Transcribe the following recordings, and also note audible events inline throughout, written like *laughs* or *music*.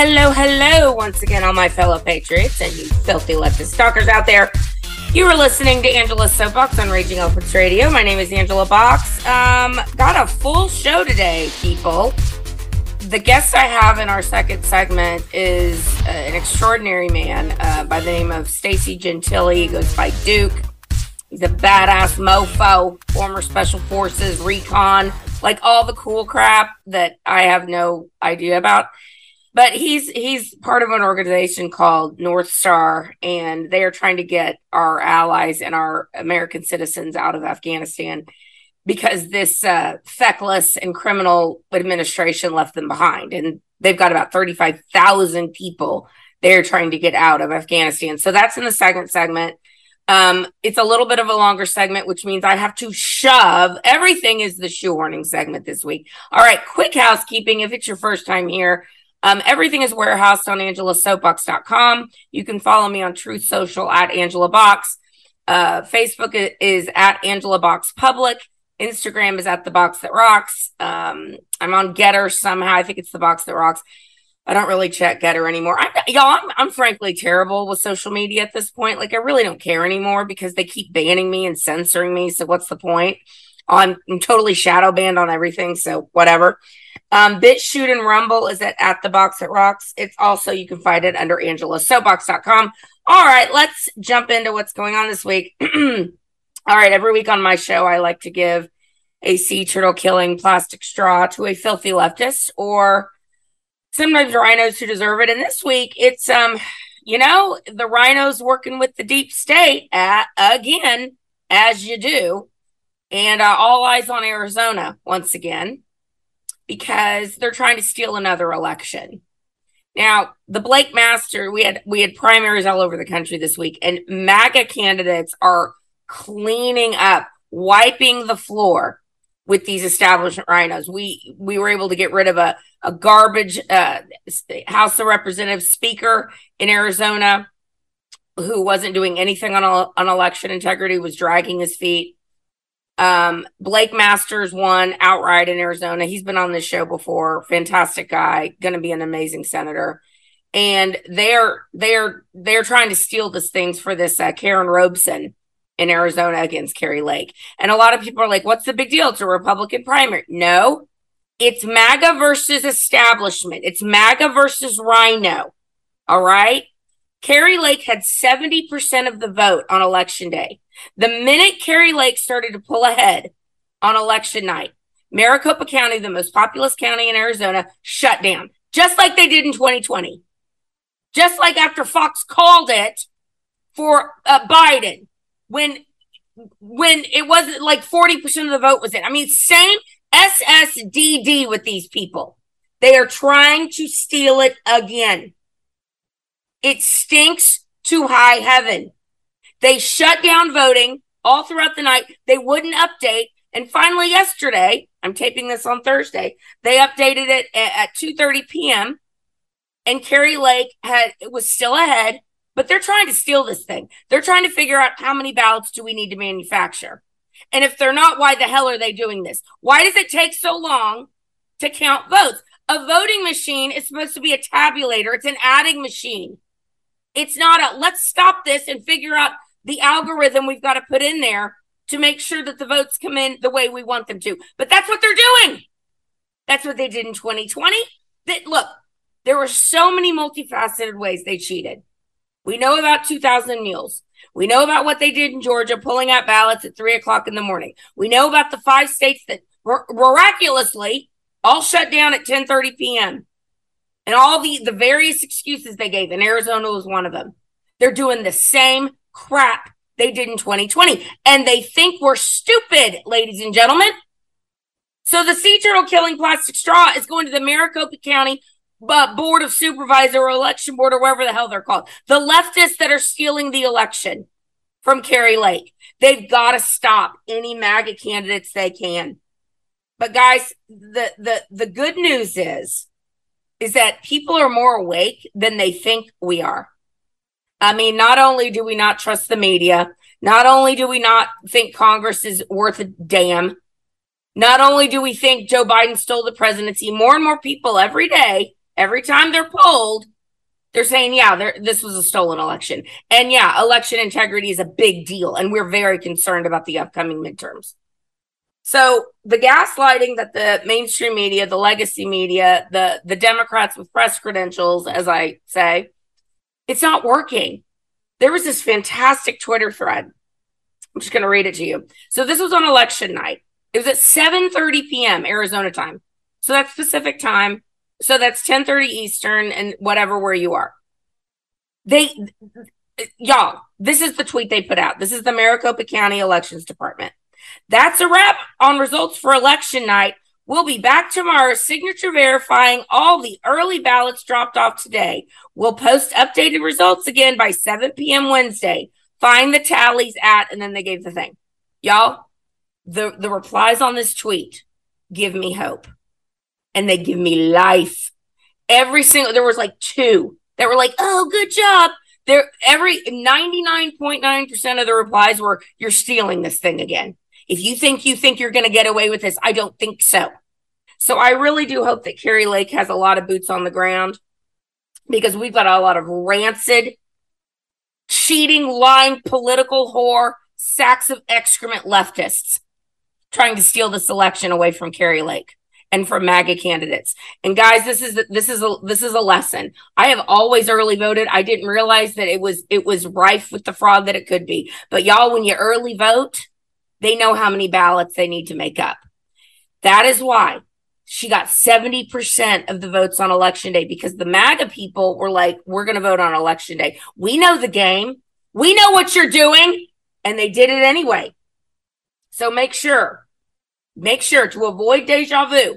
Hello, hello, once again, all my fellow patriots and you filthy leftist stalkers out there. You are listening to Angela's Soapbox on Raging Elephants Radio. My name is Angela Box. Um, got a full show today, people. The guest I have in our second segment is uh, an extraordinary man uh, by the name of Stacy Gentile. He goes by Duke. He's a badass mofo, former special forces, recon, like all the cool crap that I have no idea about but he's he's part of an organization called North Star, and they are trying to get our allies and our American citizens out of Afghanistan because this uh, feckless and criminal administration left them behind, and they've got about thirty five thousand people they're trying to get out of Afghanistan. So that's in the second segment. Um, it's a little bit of a longer segment, which means I have to shove everything is the shoehorning segment this week. All right, quick housekeeping. If it's your first time here, um, everything is warehoused on angelasoapbox.com. You can follow me on Truth Social at Angela Box. Uh, Facebook is at Angela Box Public. Instagram is at the box that rocks. Um, I'm on Gettr somehow. I think it's the box that rocks. I don't really check Gettr anymore. I, y'all, I'm, I'm frankly terrible with social media at this point. Like, I really don't care anymore because they keep banning me and censoring me. So, what's the point? I'm, I'm totally shadow banned on everything. So, whatever. Um, shoot and Rumble is at, at the box that rocks. It's also, you can find it under angelasoapbox.com. All right, let's jump into what's going on this week. *clears throat* All right, every week on my show, I like to give a sea turtle killing plastic straw to a filthy leftist or sometimes rhinos who deserve it. And this week, it's, um, you know, the rhinos working with the deep state at, again, as you do. And uh, all eyes on Arizona once again because they're trying to steal another election. Now, the Blake Master, we had we had primaries all over the country this week, and MAGA candidates are cleaning up, wiping the floor with these establishment rhinos. We we were able to get rid of a a garbage uh, House of Representatives speaker in Arizona who wasn't doing anything on on election integrity, was dragging his feet. Um, Blake Masters won outright in Arizona. He's been on this show before. Fantastic guy, going to be an amazing senator. And they're they're they're trying to steal this things for this uh, Karrin Robson in Arizona against Kari Lake. And a lot of people are like, "What's the big deal? It's a Republican primary." No, it's MAGA versus establishment. It's MAGA versus Rhino. All right. Kari Lake had 70% of the vote on election day. The minute Kari Lake started to pull ahead on election night, Maricopa County, the most populous county in Arizona, shut down, just like they did in 2020. Just like after Fox called it for uh, Biden when when it wasn't like 40% of the vote was in. I mean, same SSDD with these people. They are trying to steal it again. It stinks to high heaven. They shut down voting all throughout the night. They wouldn't update. And finally, yesterday, I'm taping this on Thursday, they updated it at, at 2.30 p.m. And Kari Lake had it was still ahead, but they're trying to steal this thing. They're trying to figure out how many ballots do we need to manufacture. And if they're not, why the hell are they doing this? Why does it take so long to count votes? A voting machine is supposed to be a tabulator. It's an adding machine. It's not a let's stop this and figure out the algorithm we've got to put in there to make sure that the votes come in the way we want them to. But that's what they're doing. That's what they did in 2020. That look, there were so many multifaceted ways they cheated. We know about 2000 mules. We know about what they did in Georgia, pulling out ballots at three o'clock in the morning. We know about the five states that miraculously all shut down at 10:30 p.m. and all the the various excuses they gave, and Arizona was one of them. They're doing the same crap they did in 2020. And they think we're stupid, ladies and gentlemen. So the sea turtle killing plastic straw is going to the Maricopa County uh, Board of Supervisor or Election Board or whatever the hell they're called. The leftists that are stealing the election from Kari Lake. They've got to stop any MAGA candidates they can. But guys, the, the, the good news is, is that people are more awake than they think we are. I mean, not only do we not trust the media, not only do we not think Congress is worth a damn, not only do we think Joe Biden stole the presidency, more and more people every day, every time they're polled, they're saying, yeah, this was a stolen election. And yeah, election integrity is a big deal. And we're very concerned about the upcoming midterms. So the gaslighting that the mainstream media, the legacy media, the, the Democrats with press credentials, as I say, it's not working. There was this fantastic Twitter thread. I'm just going to read it to you. So this was on election night. It was at 7:30 p.m. Arizona time. So that's Pacific time. So that's 10:30 Eastern and whatever where you are. They y'all, this is the tweet they put out. This is the Maricopa County Elections Department. That's a wrap on results for election night. We'll be back tomorrow, signature verifying all the early ballots dropped off today. We'll post updated results again by 7 p.m. Wednesday. Find the tallies at, and then they gave the thing. Y'all, the, the replies on this tweet give me hope and they give me life. Every single, there was like two that were like, oh, good job. There, every 99.9% of the replies were, you're stealing this thing again. If you think you think you're going to get away with this, I don't think so. So I really do hope that Kari Lake has a lot of boots on the ground because we've got a lot of rancid, cheating, lying, political whore, sacks of excrement leftists trying to steal this election away from Kari Lake and from MAGA candidates. And guys, this is this is a this is a lesson. I have always early voted. I didn't realize that it was it was rife with the fraud that it could be. But y'all, when you early vote, they know how many ballots they need to make up. That is why she got 70% of the votes on election day because the MAGA people were like, we're going to vote on election day. We know the game. We know what you're doing. And they did it anyway. So make sure, make sure to avoid deja vu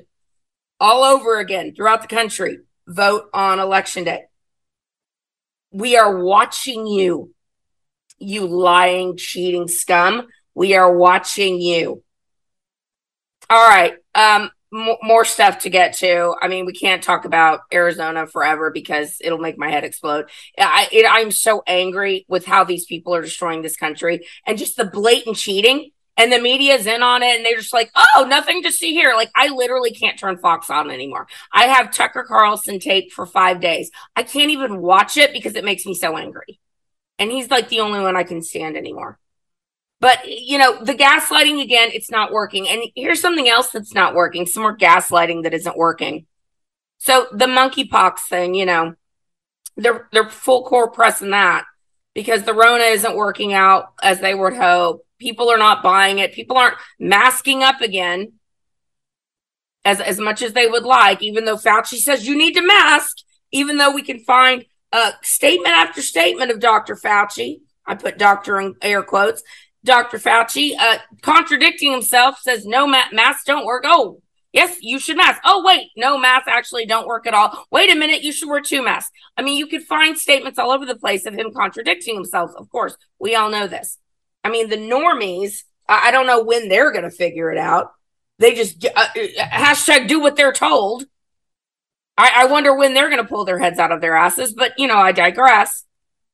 all over again throughout the country. Vote on election day. We are watching you, you lying, cheating scum. We are watching you. All right. Um, m- more stuff to get to. I mean, we can't talk about Arizona forever because it'll make my head explode. I, it, I'm so angry with how these people are destroying this country and just the blatant cheating. And the media's in on it, and they're just like, "Oh, nothing to see here." Like, I literally can't turn Fox on anymore. I have Tucker Carlson tape for five days. I can't even watch it because it makes me so angry. And he's like the only one I can stand anymore. But, you know, the gaslighting again, it's not working. And here's something else that's not working some more gaslighting that isn't working. So the monkeypox thing, you know, they're, they're full core pressing that because the Rona isn't working out as they would hope. People are not buying it. People aren't masking up again as, as much as they would like, even though Fauci says you need to mask, even though we can find a statement after statement of Dr. Fauci. I put doctor in air quotes Dr. Fauci, uh, contradicting himself, says no ma- masks don't work. Oh, yes, you should mask. Oh, wait, no masks actually don't work at all. Wait a minute, you should wear two masks. I mean, you could find statements all over the place of him contradicting himself. Of course, we all know this. I mean, the normies, I, I don't know when they're going to figure it out. They just uh, uh, hashtag do what they're told. I, I wonder when they're going to pull their heads out of their asses, but you know, I digress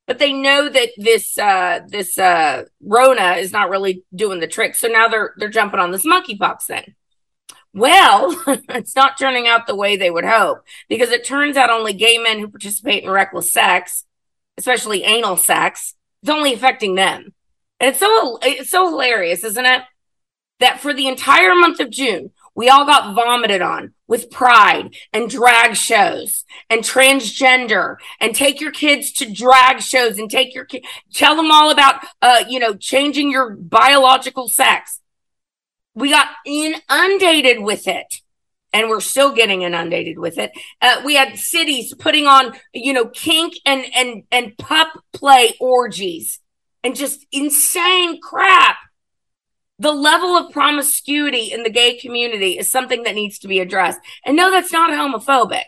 but they know that this uh this uh Rona is not really doing the trick. So now they're they're jumping on this monkeypox thing. Well, *laughs* it's not turning out the way they would hope because it turns out only gay men who participate in reckless sex, especially anal sex, it's only affecting them. And it's so it's so hilarious, isn't it? That for the entire month of June, we all got vomited on with pride and drag shows and transgender and take your kids to drag shows and take your ki- tell them all about uh you know changing your biological sex. We got inundated with it and we're still getting inundated with it. Uh, we had cities putting on you know kink and and and pup play orgies and just insane crap the level of promiscuity in the gay community is something that needs to be addressed. And no, that's not homophobic.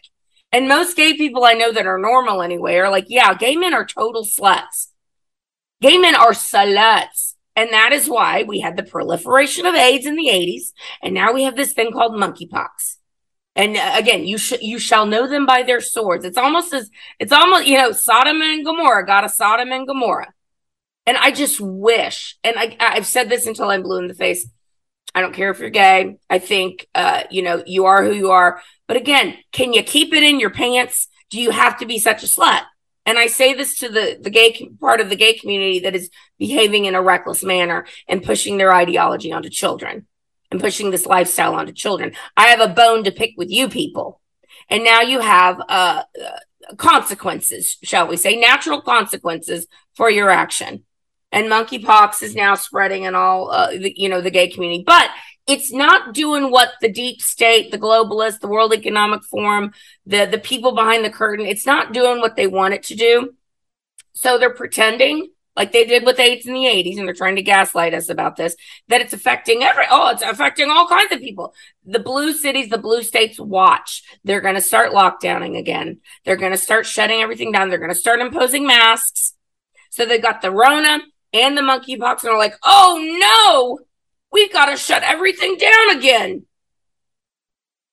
And most gay people I know that are normal anyway are like, yeah, gay men are total sluts. Gay men are sluts. And that is why we had the proliferation of AIDS in the 80s. And now we have this thing called monkeypox. And uh, again, you should you shall know them by their swords. It's almost as it's almost you know Sodom and Gomorrah got a Sodom and Gomorrah. And I just wish, and I, I've said this until I'm blue in the face. I don't care if you're gay. I think, uh, you know, you are who you are. But again, can you keep it in your pants? Do you have to be such a slut? And I say this to the, the gay part of the gay community that is behaving in a reckless manner and pushing their ideology onto children and pushing this lifestyle onto children. I have a bone to pick with you people. And now you have, uh, uh consequences, shall we say, natural consequences for your action and monkeypox is now spreading in all uh, the, you know the gay community but it's not doing what the deep state the globalists the world economic forum the the people behind the curtain it's not doing what they want it to do so they're pretending like they did with AIDS in the 80s, and they're trying to gaslight us about this, that it's affecting every, oh, it's affecting all kinds of people. The blue cities, the blue states watch. They're going to start lockdowning again. They're going to start shutting everything down. They're going to start imposing masks. So they got the Rona, and the monkeypox and are like, oh no, we've got to shut everything down again.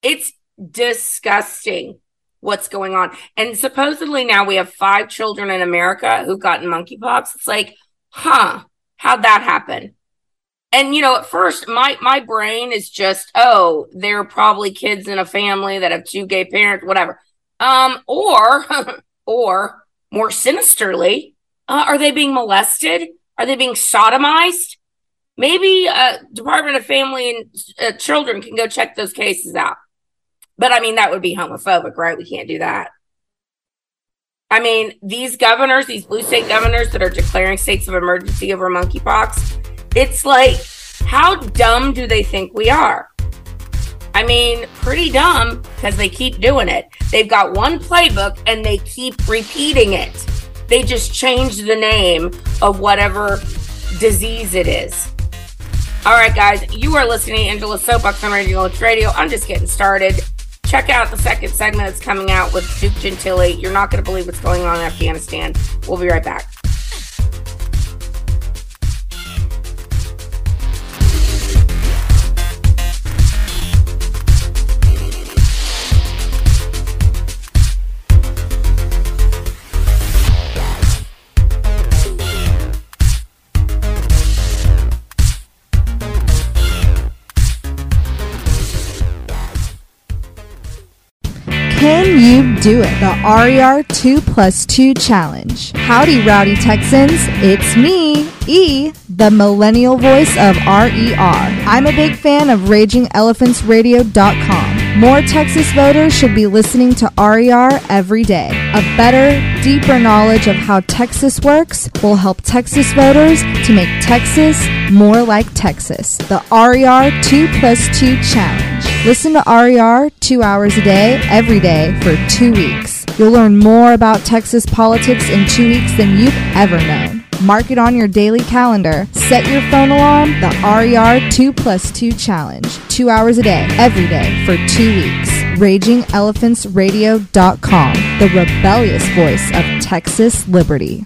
It's disgusting what's going on. And supposedly now we have five children in America who've gotten monkeypox. It's like, huh, how'd that happen? And you know, at first my my brain is just, oh, they're probably kids in a family that have two gay parents, whatever. Um, or *laughs* or more sinisterly, uh, are they being molested? Are they being sodomized? Maybe uh, Department of Family and uh, Children can go check those cases out. But I mean, that would be homophobic, right? We can't do that. I mean, these governors, these blue state governors that are declaring states of emergency over monkeypox, it's like, how dumb do they think we are? I mean, pretty dumb because they keep doing it. They've got one playbook and they keep repeating it. They just changed the name of whatever disease it is. All right, guys, you are listening to Angela Soapbox on Radio Radio. I'm just getting started. Check out the second segment that's coming out with Duke Gentile. You're not going to believe what's going on in Afghanistan. We'll be right back. Can you do it? The RER 2 plus 2 challenge. Howdy, rowdy Texans. It's me, E, the millennial voice of RER. I'm a big fan of RagingElephantsRadio.com. More Texas voters should be listening to RER every day. A better, deeper knowledge of how Texas works will help Texas voters to make Texas more like Texas. The RER 2 plus 2 challenge. Listen to RER two hours a day, every day, for two weeks. You'll learn more about Texas politics in two weeks than you've ever known. Mark it on your daily calendar. Set your phone alarm, the RER 2 plus 2 challenge. Two hours a day, every day, for two weeks. RagingElephantsRadio.com, the rebellious voice of Texas liberty.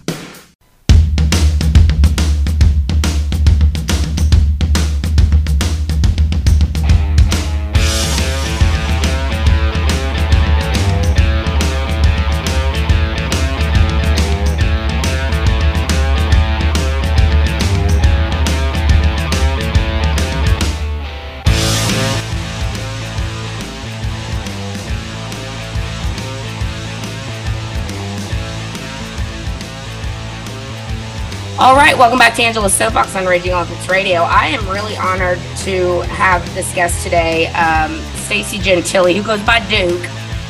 All right, welcome back to Angela's Soapbox on Raging Elephants Radio. I am really honored to have this guest today, um, Stacy Gentile, who goes by Duke.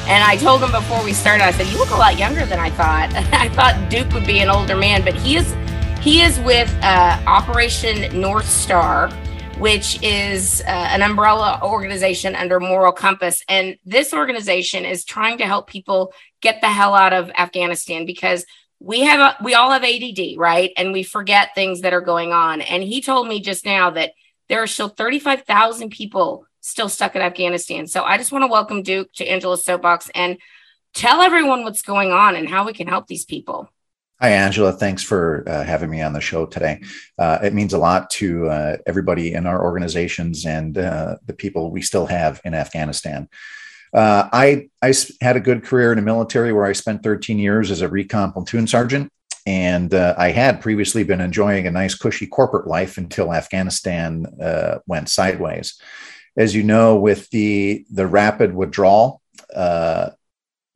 And I told him before we started, I said, "You look a lot younger than I thought." *laughs* I thought Duke would be an older man, but he is he is with uh, Operation North Star, which is uh, an umbrella organization under Moral Compass, and this organization is trying to help people get the hell out of Afghanistan because we have a, we all have ADD, right? And we forget things that are going on. And he told me just now that there are still 35,000 people still stuck in Afghanistan. So I just want to welcome Duke to Angela's Soapbox and tell everyone what's going on and how we can help these people. Hi, Angela. Thanks for uh, having me on the show today. Uh, it means a lot to uh, everybody in our organizations and uh, the people we still have in Afghanistan. Uh, I I had a good career in the military where I spent 13 years as a recon platoon sergeant, And uh, I had previously been enjoying a nice, cushy corporate life until Afghanistan uh, went sideways. As you know, with the the rapid withdrawal, uh,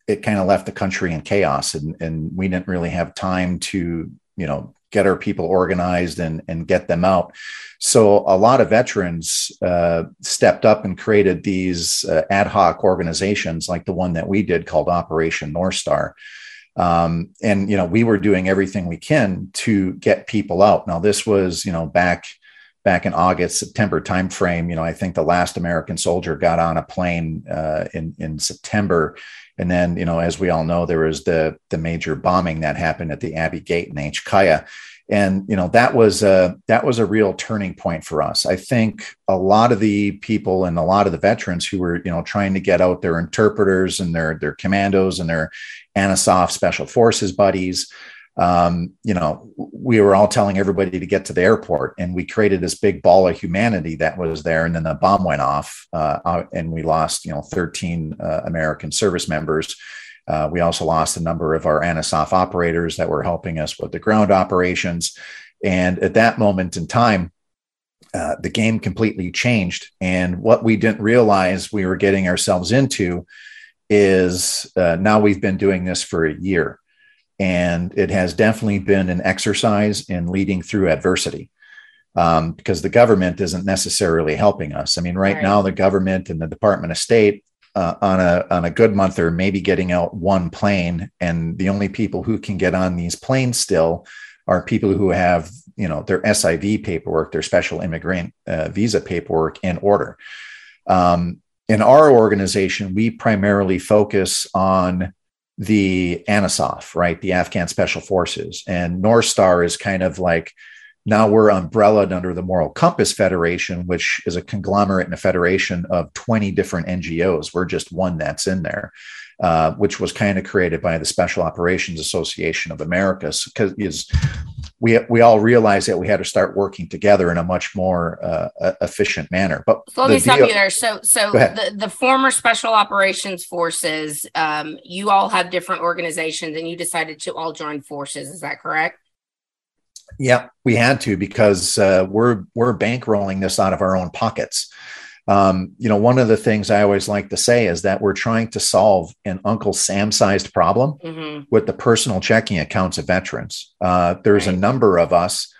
it kind of left the country in chaos, and, and we didn't really have time to, you know, get our people organized and, and get them out. So a lot of veterans uh, stepped up and created these uh, ad hoc organizations, like the one that we did called Operation North Star. Um, and you know we were doing everything we can to get people out. Now this was you know back back in august september timeframe. You know i think the last american soldier got on a plane uh, in in september and then you know as we all know there was the the major bombing that happened at the abbey gate in HKIA and you know that was a that was a real turning point for us. I think a lot of the people and a lot of the veterans who were you know trying to get out their interpreters and their their commandos and their ANASOF special forces buddies um, you know we were all telling everybody to get to the airport and we created this big ball of humanity that was there and then the bomb went off uh, and we lost you know 13 uh, american service members uh, we also lost a number of our ANASOF operators that were helping us with the ground operations. And at that moment in time, uh, the game completely changed. And what we didn't realize we were getting ourselves into is uh, now we've been doing this for a year. And it has definitely been an exercise in leading through adversity. Um, because the government isn't necessarily helping us. I mean, right, right, now, the government and the Department of State uh, on a on a good month are maybe getting out one plane, and the only people who can get on these planes still are people who have you know their SIV paperwork, their special immigrant uh, visa paperwork in order. Um, in our organization, we primarily focus on the ANASOF, right, the Afghan Special Forces, and North Star is kind of like now we're umbrellaed under the Moral Compass Federation, which is a conglomerate and a federation of 20 different NGOs. We're just one that's in there, uh, which was kind of created by the Special Operations Association of America. Because we we all realized that we had to start working together in a much more uh, efficient manner. But so let me stop you there. So so the, the former Special Operations Forces, um, you all have different organizations, and you decided to all join forces. Is that correct? Yeah, we had to because uh, we're we're bankrolling this out of our own pockets. Um, you know, one of the things I always like to say is that we're trying to solve an Uncle Sam sized problem mm-hmm. with the personal checking accounts of veterans. Uh, there's right. a number of us,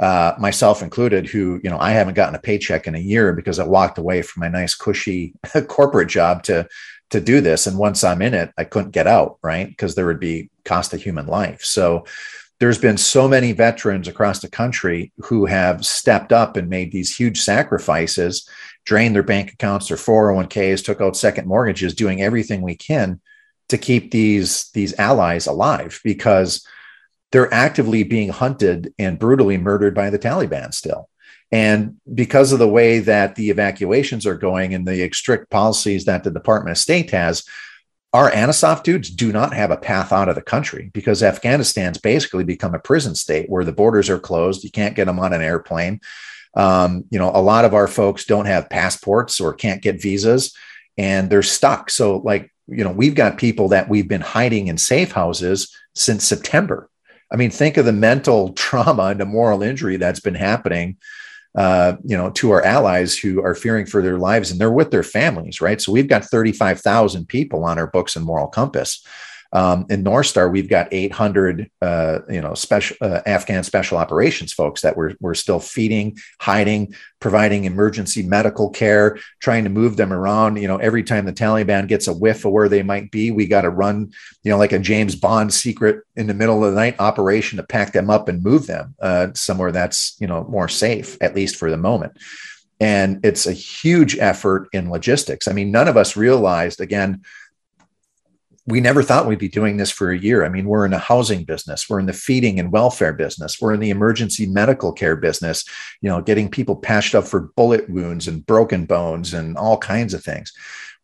uh, myself included, who, you know, I haven't gotten a paycheck in a year because I walked away from my nice, cushy *laughs* corporate job to to do this. And once I'm in it, I couldn't get out, right? Because there would be cost of human life. So there's been so many veterans across the country who have stepped up and made these huge sacrifices, drained their bank accounts, their 401ks, took out second mortgages, doing everything we can to keep these these allies alive because they're actively being hunted and brutally murdered by the Taliban still. And because of the way that the evacuations are going and the strict policies that the Department of State has, our ANASOF dudes do not have a path out of the country because Afghanistan's basically become a prison state where the borders are closed. You can't get them on an airplane. Um, you know, a lot of our folks don't have passports or can't get visas and they're stuck. So, like, you know, we've got people that we've been hiding in safe houses since September. I mean, think of the mental *laughs* trauma and the moral injury that's been happening uh, you know, to our allies who are fearing for their lives and they're with their families, right? So we've got 35,000 people on our books and moral compass. Um, in North Star, we've got 800, uh, you know, special uh, Afghan special operations folks that we're, we're still feeding, hiding, providing emergency medical care, trying to move them around. You know, every time the Taliban gets a whiff of where they might be, we got to run, you know, like a James Bond secret in the middle of the night operation to pack them up and move them uh, somewhere that's, you know, more safe, at least for the moment. And it's a huge effort in logistics. I mean, none of us realized, again, we never thought we'd be doing this for a year. I mean, we're in a housing business, we're in the feeding and welfare business, we're in the emergency medical care business, you know, getting people patched up for bullet wounds and broken bones and all kinds of things.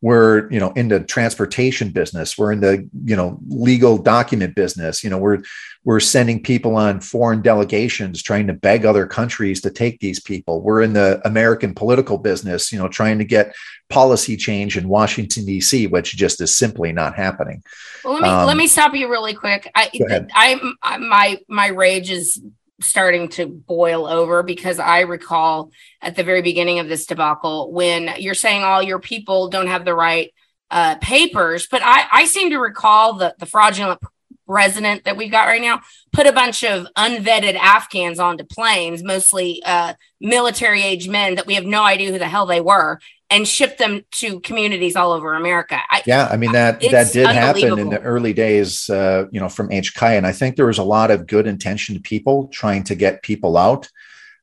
We're you know in the transportation business we're in the you know legal document business you know we're we're sending people on foreign delegations trying to beg other countries to take these people. We're in the american political business you know trying to get policy change in washington d.c which just is simply not happening. Well let me um, let me stop you really quick. I I, I my my rage is starting to boil over because I recall at the very beginning of this debacle when you're saying all your people don't have the right uh, papers, but I, I seem to recall the, the fraudulent president that we've got right now put a bunch of unvetted Afghans onto planes, mostly uh, military age men that we have no idea who the hell they were, and ship them to communities all over America. I, yeah, I mean that that did happen in the early days, uh, you know, from HKI, and I think there was a lot of good intentioned people trying to get people out.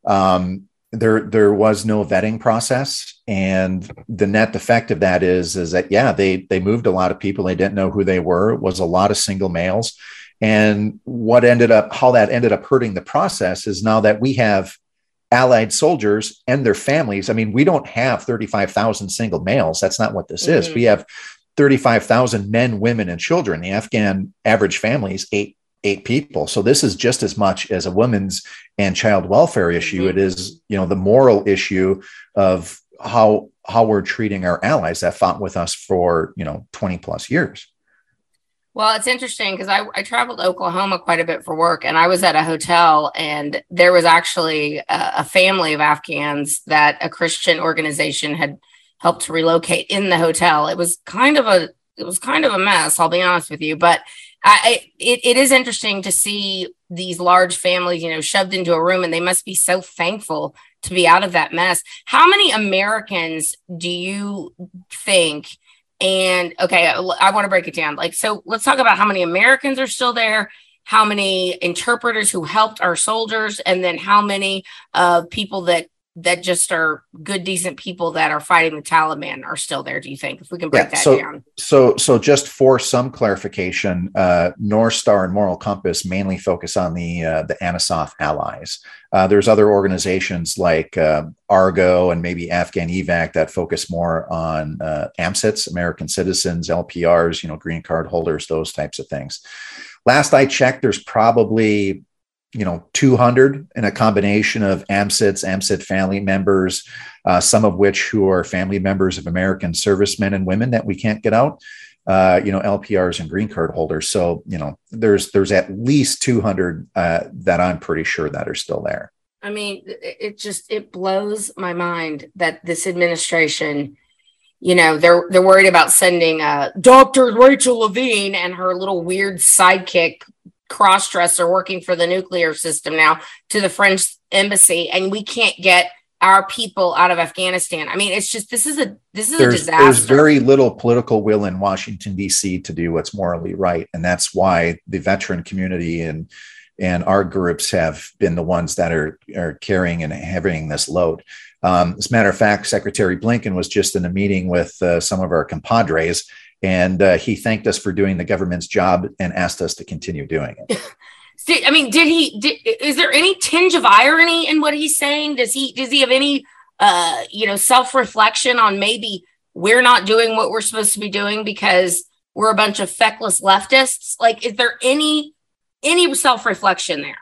Um, there, there was no vetting process, and the net effect of that is, is that yeah, they they moved a lot of people. They didn't know who they were. It was a lot of single males, and what ended up, how that ended up hurting the process is now that we have allied soldiers and their families. I mean, we don't have 35,000 single males. That's not what this mm-hmm. is. We have 35,000 men, women, and children. The Afghan average family is eight eight people. So this is just as much as a women's and child welfare issue. Mm-hmm. It is, you know, the moral issue of how how we're treating our allies that fought with us for, you know, 20 plus years. Well, it's interesting because I, I traveled to Oklahoma quite a bit for work, and I was at a hotel, and there was actually a, a family of Afghans that a Christian organization had helped to relocate in the hotel. It was kind of a it was kind of a mess, I'll be honest with you, but I, it, it is interesting to see these large families, you know, shoved into a room, and they must be so thankful to be out of that mess. How many Americans do you think? And okay, I, I want to break it down. Like, so let's talk about how many Americans are still there, how many interpreters who helped our soldiers, and then how many uh, people that that just are good, decent people that are fighting the Taliban are still there? Do you think? If we can break yeah, that so, down. So, so just for some clarification, uh, North Star and Moral Compass mainly focus on the uh, the ANASOF allies. Uh, there's other organizations like uh, Argo and maybe Afghan Evac that focus more on uh, AMCITs, American citizens, LPRs, you know, green card holders, those types of things. Last I checked, there's probably you know 200 in a combination of AMCITs, AMCIT family members, uh, some of which who are family members of American servicemen and women that we can't get out. Uh, you know LPRs and green card holders. So you know there's there's at least 200 uh, that I'm pretty sure that are still there. I mean, it just it blows my mind that this administration you know they're they're worried about sending uh dr rachel levine and her little weird sidekick cross-dresser working for the nuclear system now to the French embassy, and we can't get our people out of Afghanistan. I mean, it's just this is a this is there's, a disaster. There's very little political will in Washington D.C. to do what's morally right, and that's why the veteran community and and our groups have been the ones that are are carrying and having this load. Um, as a matter of fact, Secretary Blinken was just in a meeting with uh, some of our compadres, and uh, he thanked us for doing the government's job and asked us to continue doing it. *laughs* I mean, did he? Did, is there any tinge of irony in what he's saying? Does he? Does he have any, uh, you know, self reflection on maybe we're not doing what we're supposed to be doing because we're a bunch of feckless leftists? Like, is there any any self reflection there?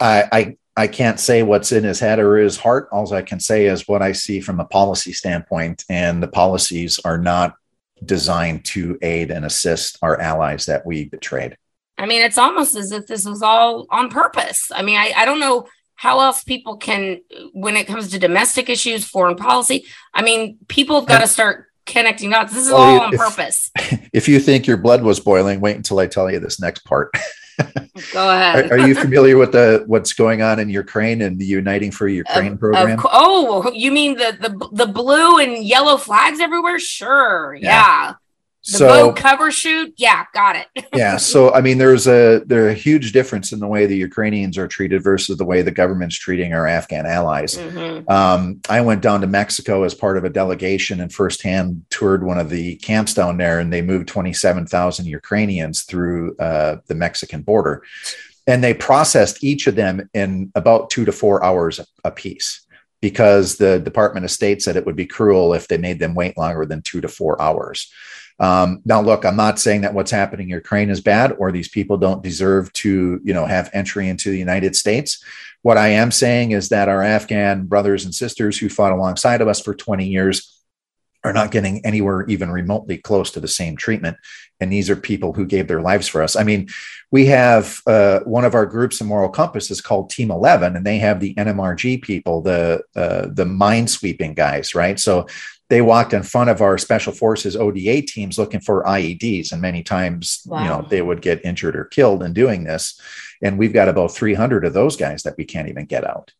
I, I I can't say what's in his head or his heart. All I can say is what I see from a policy standpoint, and the policies are not designed to aid and assist our allies that we betrayed. I mean, it's almost as if this was all on purpose. I mean, I, I don't know how else people can, when it comes to domestic issues, foreign policy, I mean, people have got to start connecting dots. This is well, all on if, purpose. *laughs* If you think your blood was boiling, wait until I tell you this next part. *laughs* Go ahead. are, are, you familiar with the what's going on in Ukraine and the Uniting for Ukraine uh, program? Uh, oh, you mean the the the blue and yellow flags everywhere? Sure, yeah. yeah. The so, cover shoot, yeah, got it. *laughs* yeah, so I mean, there's a there's a huge difference in the way the Ukrainians are treated versus the way the government's treating our Afghan allies. Mm-hmm. Um, I went down to Mexico as part of a delegation and firsthand toured one of the camps down there, and they moved 27,000 Ukrainians through uh, the Mexican border, and they processed each of them in about two to four hours a piece because the Department of State said it would be cruel if they made them wait longer than two to four hours. Um, now, look, I'm not saying that what's happening in Ukraine is bad or these people don't deserve to, you know, have entry into the United States. What I am saying is that our Afghan brothers and sisters who fought alongside of us for 20 years are not getting anywhere even remotely close to the same treatment. And these are people who gave their lives for us. I mean, we have uh, one of our groups in Moral Compass is called Team 11, and they have the NMRG people, the uh, the mine sweeping guys, right? So they walked in front of our special forces ODA teams looking for IEDs, and many times, wow. you know, they would get injured or killed in doing this. And we've got about 300 of those guys that we can't even get out.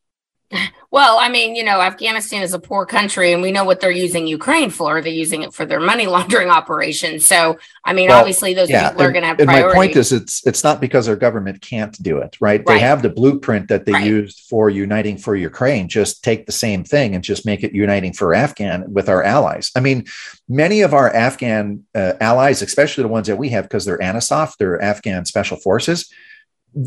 Well, I mean, you know, Afghanistan is a poor country and we know what they're using Ukraine for. They're using it for their money *laughs* laundering operations. So, I mean, well, obviously those yeah, people are going to have and priority. my point is it's it's not because our government can't do it, right? right. They have the blueprint that they right. used for uniting for Ukraine. Just take the same thing and just make it uniting for Afghan with our allies. I mean, many of our Afghan uh, allies, especially the ones that we have because they're ANASOF, they're Afghan special forces,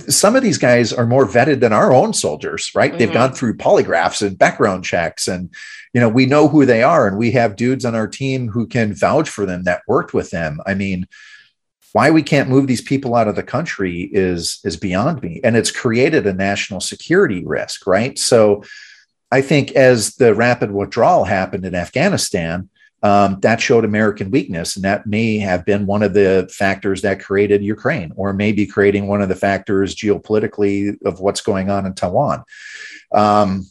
some of these guys are more vetted than our own soldiers, right? Mm-hmm. They've gone through polygraphs and background checks, and you know we know who they are, and we have dudes on our team who can vouch for them that worked with them. I mean, why we can't move these people out of the country is is beyond me, and it's created a national security risk, right? So, I think as the rapid withdrawal happened in Afghanistan, um, that showed American weakness. And that may have been one of the factors that created Ukraine, or maybe creating one of the factors geopolitically of what's going on in Taiwan. Um,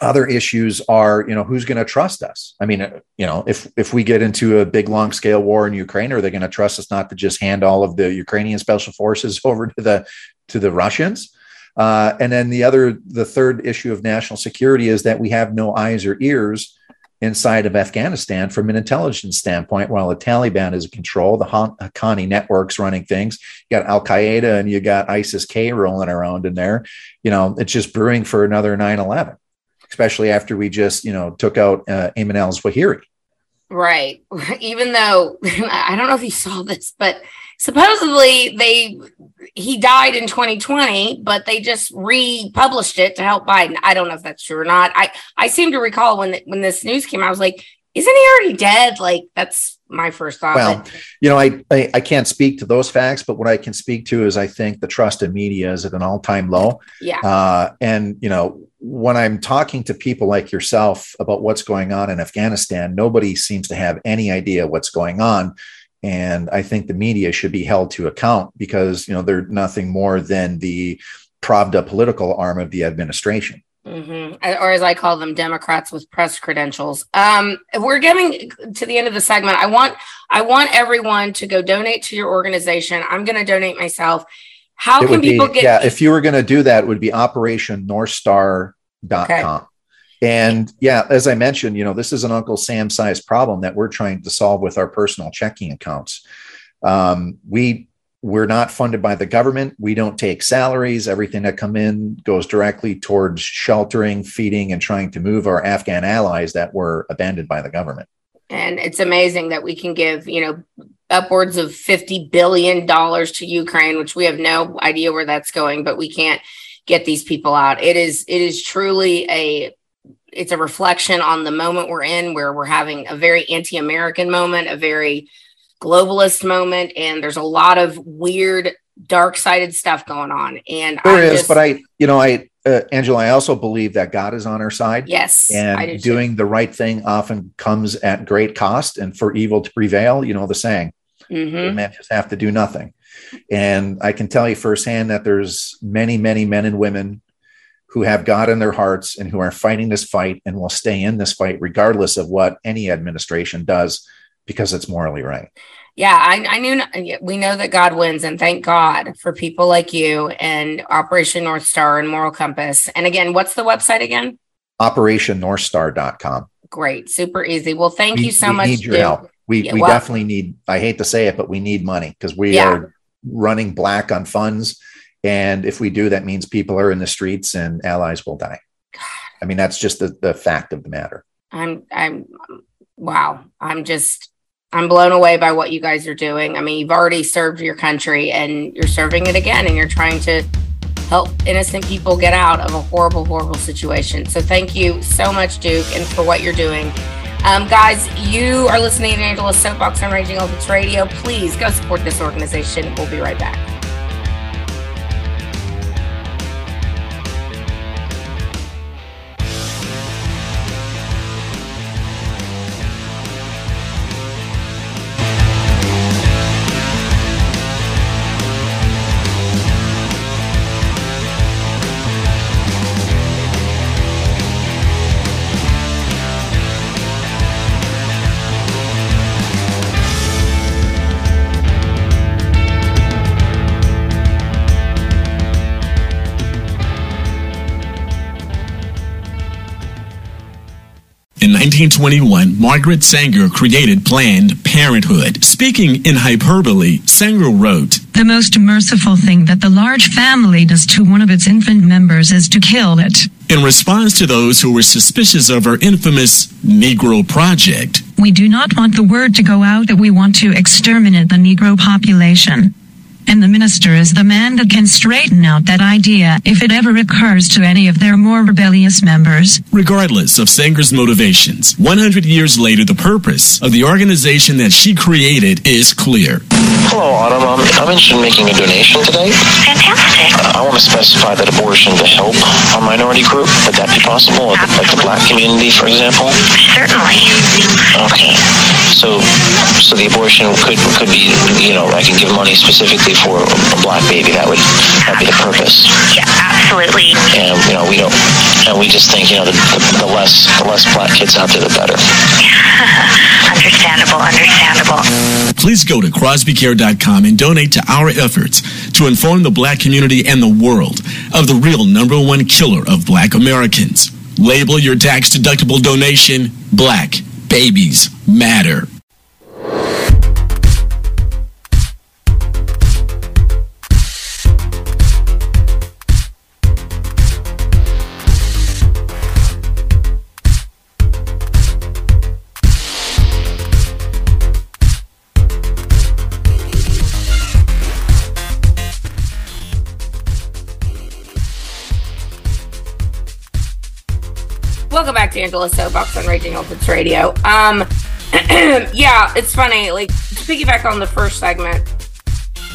other issues are, you know, who's going to trust us? I mean, you know, if if we get into a big, long scale war in Ukraine, are they going to trust us not to just hand all of the Ukrainian special forces *laughs* over to the to the Russians? Uh, and then the other, the third issue of national security is that we have no eyes or ears inside of Afghanistan from an intelligence standpoint, while the Taliban is in control, the Haqqani networks running things. You got Al Qaeda and you got ISIS K rolling around in there. You know, it's just brewing for another 9 11, especially after we just, you know, took out uh, Ayman al Zawahiri. Right. *laughs* Even though *laughs* I don't know if you saw this, but supposedly they he died in 2020 but they just republished it to help biden. I don't know if that's true or not. I i seem to recall when when this news came out i was like isn't he already dead? Like that's my first thought. Well you know I, I, I can't speak to those facts but what i can speak to is i think the trust in media is at an all-time low. Yeah. Uh, and you know when i'm talking to people like yourself about what's going on in afghanistan nobody seems to have any idea what's going on and I think the media should be held to account because you know they're nothing more than the Pravda political arm of the administration. Mm-hmm. Or as I call them, Democrats with press credentials. Um, we're getting to the end of the segment. I want I want everyone to go donate to your organization. I'm going to donate myself. How it can people be, get? Yeah, if you were going to do that, it would be OperationNorthstar.com. Okay. And yeah, as I mentioned, you know, this is an Uncle Sam sized problem that we're trying to solve with our personal checking accounts. Um, we we're not funded by the government. We don't take salaries. Everything that come in goes directly towards sheltering, feeding, and trying to move our Afghan allies that were abandoned by the government. And it's amazing that we can give, you know, upwards of $50 billion to Ukraine, which we have no idea where that's going, but we can't get these people out. It is, it is truly a it's a reflection on the moment we're in where we're having a very anti-american moment a very globalist moment and there's a lot of weird dark-sided stuff going on and there is, just, but i you know i uh, angela i also believe that god is on our side yes and do doing too. the right thing often comes at great cost and for evil to prevail you know the saying mm-hmm. men just have to do nothing and i can tell you firsthand that there's many many men and women who have God in their hearts and who are fighting this fight and will stay in this fight regardless of what any administration does because it's morally right. Yeah, I, I knew we know that God wins, and thank God for people like you and Operation North Star and Moral Compass. And again, what's the website again? OperationNorthstar.com. Great, super easy. Well, thank we, you so we much. Need your help. We yeah, we well, definitely need. I hate to say it, but we need money because we yeah. are running black on funds and if we do, that means people are in the streets and allies will die. I mean, that's just the, the fact of the matter. I'm, I'm, wow. I'm just, I'm blown away by what you guys are doing. I mean, you've already served your country and you're serving it again and you're trying to help innocent people get out of a horrible, horrible situation. So thank you so much, Duke, and for what you're doing. Um, guys, you are listening to Angela's Soapbox on Raging Elephants Radio. Please go support this organization. We'll be right back. 1921, Margaret Sanger created Planned Parenthood. Speaking in hyperbole, Sanger wrote, The most merciful thing that the large family does to one of its infant members is to kill it. In response to those who were suspicious of her infamous Negro Project, We do not want the word to go out that we want to exterminate the Negro population. And the minister is the man that can straighten out that idea if it ever occurs to any of their more rebellious members. regardless of Sanger's motivations, 100 years later, the purpose of the organization that she created is clear. Hello, Autumn. Um, I'm interested in making a donation today. Fantastic. Uh, I want to specify that abortion to help a minority group. Would that be possible? Like, like the black community, for example? Certainly. Okay. So, so the abortion could could be, you know, I could give money specifically for a, a black baby. That would that be the purpose. Yeah, absolutely. And you know, we don't, and we just think, you know, the, the, the less the less black kids out there, the better. *laughs* understandable, understandable. Please go to crosbycare.com and donate to our efforts to inform the black community and the world of the real number one killer of black Americans. Label your tax deductible donation Black Babies Matter. Angela's Soapbox on Raging Elephants Radio. Um, *clears throat* yeah, it's funny. Like to piggyback on the first segment,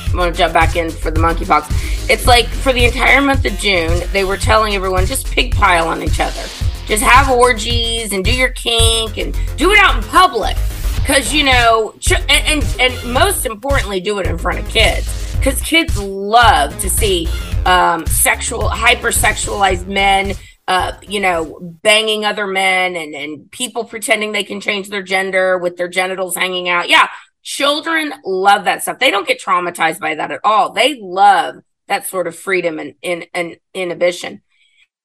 I'm gonna jump back in for the monkeypox. It's like for the entire month of June, they were telling everyone just pig pile on each other, just have orgies and do your kink and do it out in public, because you know, ch- and, and and most importantly, do it in front of kids, because kids love to see um, sexual, hypersexualized men uh, you know, banging other men and, and people pretending they can change their gender with their genitals hanging out. Yeah, children love that stuff. They don't get traumatized by that at all. They love that sort of freedom and, and, and inhibition.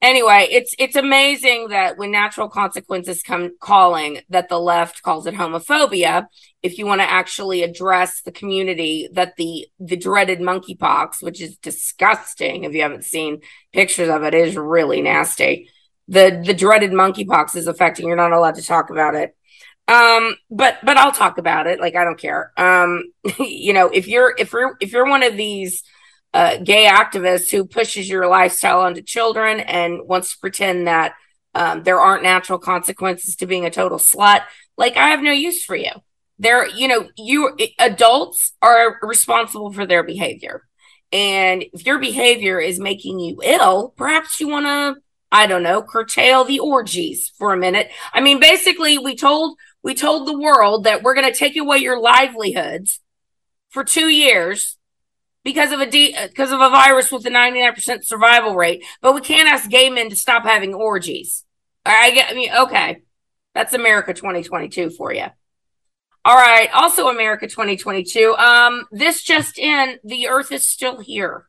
Anyway, it's it's amazing that when natural consequences come calling, that the left calls it homophobia. If you want to actually address the community, that the the dreaded monkeypox, which is disgusting, if you haven't seen pictures of it, it is really nasty. The the dreaded monkeypox is affecting. You're not allowed to talk about it. Um, but but I'll talk about it. Like I don't care. Um, *laughs* you know, if you're if you're if you're one of these uh, gay activist who pushes your lifestyle onto children and wants to pretend that um, there aren't natural consequences to being a total slut. Like, I have no use for you. There, you know, you adults are responsible for their behavior. And if your behavior is making you ill, perhaps you want to, I don't know, curtail the orgies for a minute. I mean, basically, we told we told the world that we're going to take away your livelihoods for two years because of a de- because of a virus with a 99% survival rate, but we can't ask gay men to stop having orgies. I get I mean, okay. That's America 2022 for you. All right, also America 2022. Um this just in, the earth is still here.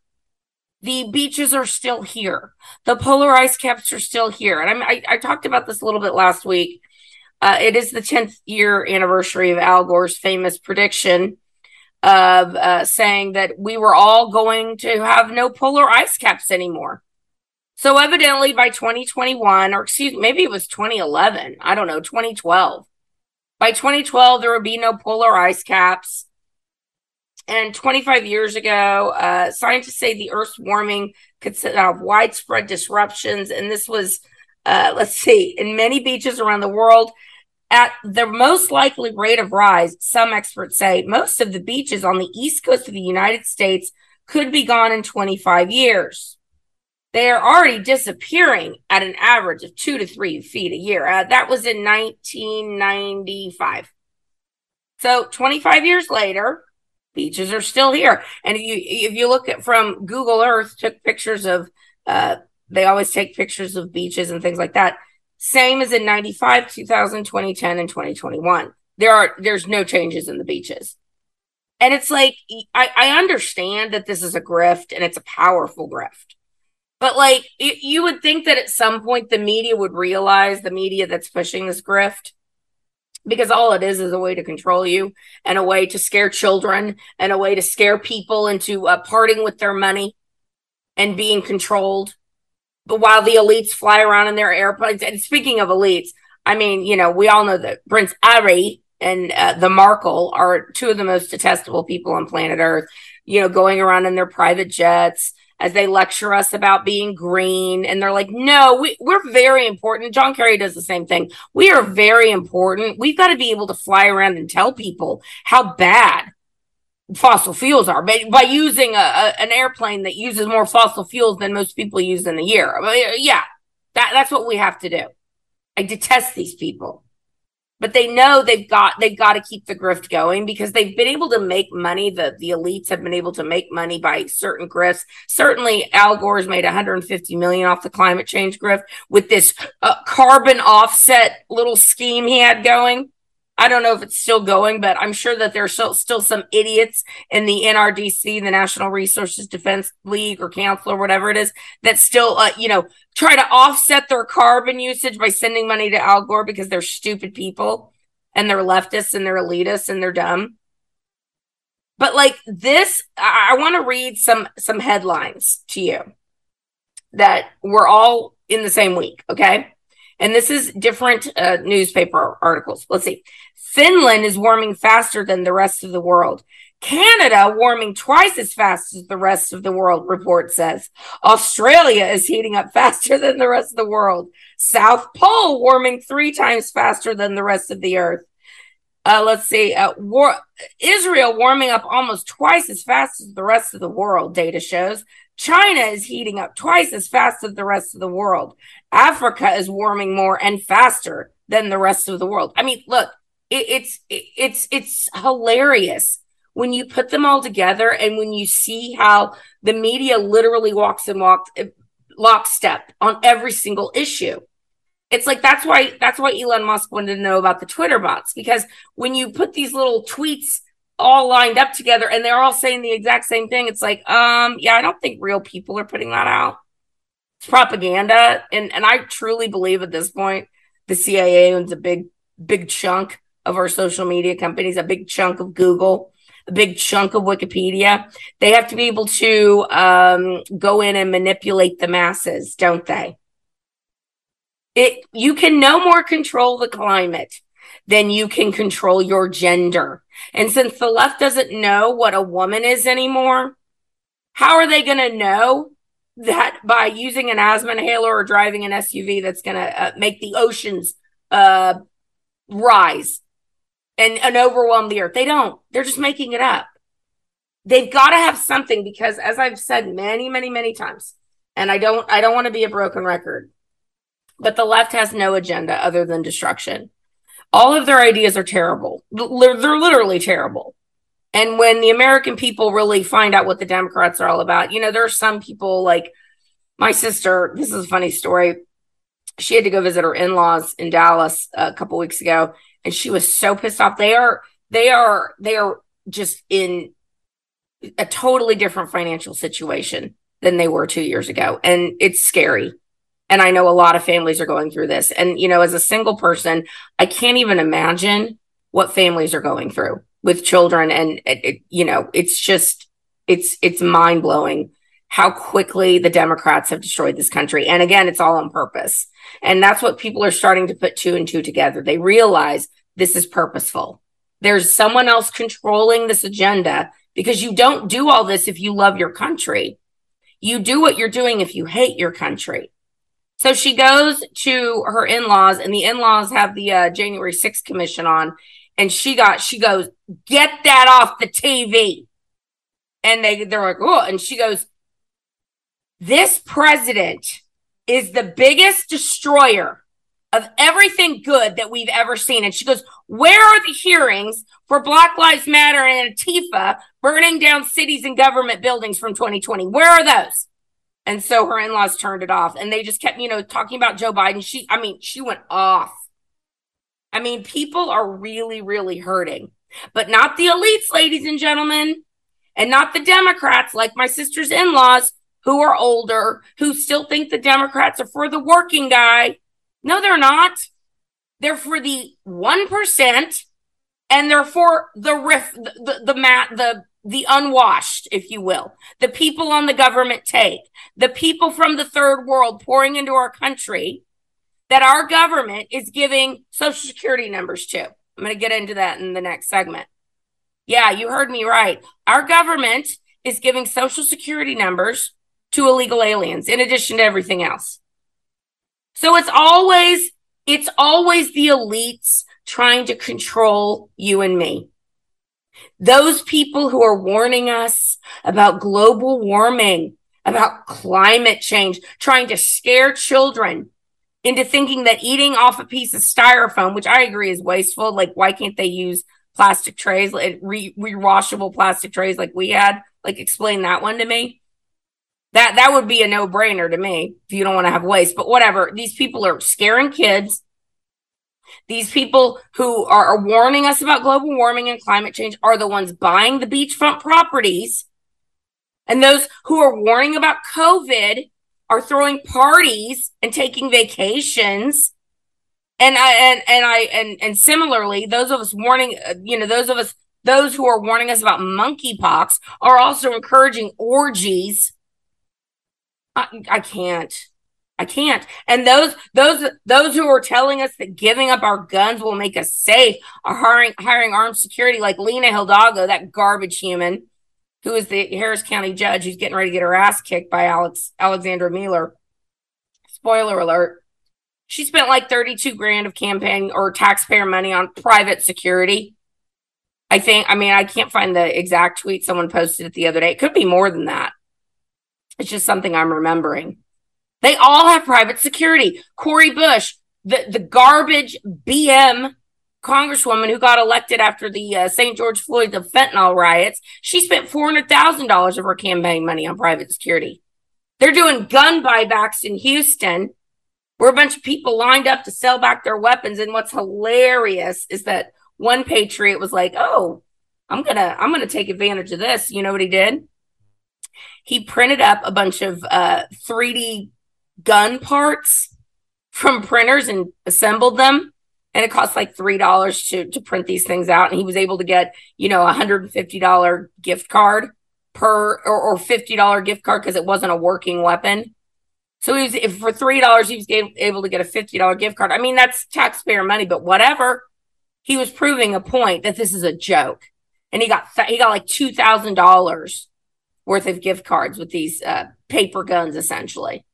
The beaches are still here. The polar ice caps are still here. And I, I, I talked about this a little bit last week. Uh, it is the 10th year anniversary of Al Gore's famous prediction of uh, saying that we were all going to have no polar ice caps anymore. So evidently by 2021, or excuse me, maybe it was 2011, I don't know, 2012. By 2012, there would be no polar ice caps. And 25 years ago, uh, scientists say the Earth's warming could have widespread disruptions. And this was, uh, let's see, in many beaches around the world, at the most likely rate of rise, some experts say most of the beaches on the east coast of the United States could be gone in 25 years. They are already disappearing at an average of two to three feet a year. Uh, that was in 1995. So 25 years later, beaches are still here. And if you if you look at from Google Earth, took pictures of uh, they always take pictures of beaches and things like that. Same as in 95, 2000, 2010, and 2021. There are there's no changes in the beaches. And it's like I, I understand that this is a grift and it's a powerful grift. But like it, you would think that at some point the media would realize the media that's pushing this grift because all it is is a way to control you and a way to scare children and a way to scare people into uh, parting with their money and being controlled. But while the elites fly around in their airplanes, and speaking of elites, I mean, you know, we all know that Prince Harry and uh, the Markle are two of the most detestable people on planet Earth. You know, going around in their private jets as they lecture us about being green. And they're like, no, we, we're very important. John Kerry does the same thing. We are very important. We've got to be able to fly around and tell people how bad fossil fuels are by, by using a, a, an airplane that uses more fossil fuels than most people use in a year. yeah, that, that's what we have to do. I detest these people but they know they've got they've got to keep the grift going because they've been able to make money the the elites have been able to make money by certain grifts certainly al gore's made 150 million off the climate change grift with this uh, carbon offset little scheme he had going I don't know if it's still going, but I'm sure that there's still, still some idiots in the NRDC, the National Resources Defense League or Council or whatever it is, that still, uh, you know, try to offset their carbon usage by sending money to Al Gore because they're stupid people and they're leftists and they're elitists and they're dumb. But like this, I, I want to read some some headlines to you that we're all in the same week. Okay. And this is different uh, newspaper articles. Let's see. Finland is warming faster than the rest of the world. Canada warming twice as fast as the rest of the world, report says. Australia is heating up *laughs* faster than the rest of the world. South Pole warming three times faster than the rest of the earth. Uh, let's see. Uh, war- Israel warming up almost twice as fast as the rest of the world, data shows. China is heating up twice as fast as the rest of the world. Africa is warming more and faster than the rest of the world. I mean, look, it, it's it, it's it's hilarious when you put them all together and when you see how the media literally walks and walks lockstep on every single issue. It's like that's why that's why Elon Musk wanted to know about the Twitter bots because when you put these little tweets all lined up together and they're all saying the exact same thing. It's like, um, yeah, I don't think real people are putting that out. It's propaganda. And and I truly believe at this point the CIA owns a big, big chunk of our social media companies, a big chunk of Google, a big chunk of Wikipedia. They have to be able to um, go in and manipulate the masses, don't they? It you can no more control the climate than you can control your gender. And since the left doesn't know what a woman is anymore, how are they going to know that by using an asthma inhaler or driving an SUV that's going to uh, make the oceans uh, rise and, and overwhelm the earth? They don't. They're just making it up. They've got to have something because, as I've said many, many, many times, and I don't, I don't want to be a broken record, but the left has no agenda other than destruction all of their ideas are terrible. They're, they're literally terrible. And when the American people really find out what the Democrats are all about, you know, there are some people like my sister. This is a funny story. She had to go visit her in laws in Dallas a couple weeks ago, and she was so pissed off. They are, they are, they are just in a totally different financial situation than they were two years ago. And it's scary. And I know a lot of families are going through this. And, you know, as a single person, I can't even imagine what families are going through with children. And, it, it, you know, it's just, it's, it's mind blowing how quickly the Democrats have destroyed this country. And again, it's all on purpose. And that's what people are starting to put two and two together. They realize this is purposeful. There's someone else controlling this agenda because you don't do all this if you love your country. You do what you're doing if you hate your country. So she goes to her in-laws and the in-laws have the uh, January 6th commission on and she got she goes, "Get that off the TV." And they they're like, "Oh," and she goes, "This president is the biggest destroyer of everything good that we've ever seen." And she goes, "Where are the hearings for Black Lives Matter and Antifa burning down cities and government buildings from 2020? Where are those?" And so her in-laws turned it off and they just kept, you know, talking about Joe Biden. She I mean, she went off. I mean, people are really really hurting. But not the elites, ladies and gentlemen, and not the Democrats like my sister's in-laws who are older, who still think the Democrats are for the working guy. No, they're not. They're for the 1% and they're for the riff the the, the mat the the unwashed, if you will, the people on the government take, the people from the third world pouring into our country that our government is giving social security numbers to. I'm going to get into that in the next segment. Yeah, you heard me right. Our government is giving social security numbers to illegal aliens in addition to everything else. So it's always it's always the elites trying to control you and me. Those people who are warning us about global warming, about climate change, trying to scare children into thinking that eating off a piece of styrofoam, which I agree is wasteful, like why can't they use plastic trays, re- rewashable plastic trays like we had? Like explain that one to me. That that would be a no-brainer to me if you don't want to have waste. But whatever, these people are scaring kids. These people who are, warning us about global warming and climate change are the ones buying the beachfront properties. And those who are warning about COVID are throwing parties and taking vacations. And I and and I and and similarly, those of us warning, you know, those of us those who are warning us about monkeypox are also encouraging orgies. I, I can't. I can't. And those those those who are telling us that giving up our guns will make us safe are hiring hiring armed security like Lina Hidalgo, that garbage human, who is the Harris County judge who's getting ready to get her ass kicked by Alex Alexandra Mealer. Spoiler alert. She spent like 32 grand of campaign or taxpayer money on private security. I think, I mean, I can't find the exact tweet someone posted it the other day. It could be more than that. It's just something I'm remembering. They all have private security. Cori Bush, the, the garbage BM congresswoman who got elected after the uh, St. George Floyd the fentanyl riots, she spent $400,000 of her campaign money on private security. They're doing gun buybacks in Houston where a bunch of people lined up to sell back their weapons. And what's hilarious is that one patriot was like, "Oh, I'm going to I'm going to take advantage of this." You know what he did? He printed up a bunch of uh 3D gun parts from printers and assembled them. And it cost like three dollars to to print these things out. And he was able to get you know a hundred and fifty dollar gift card per or, or fifty dollar gift card because it wasn't a working weapon. So he was if for three dollars he was able to get a fifty dollar gift card. I mean that's taxpayer money but whatever. He was proving a point that this is a joke. And he got he got like two thousand dollars worth of gift cards with these uh, paper guns essentially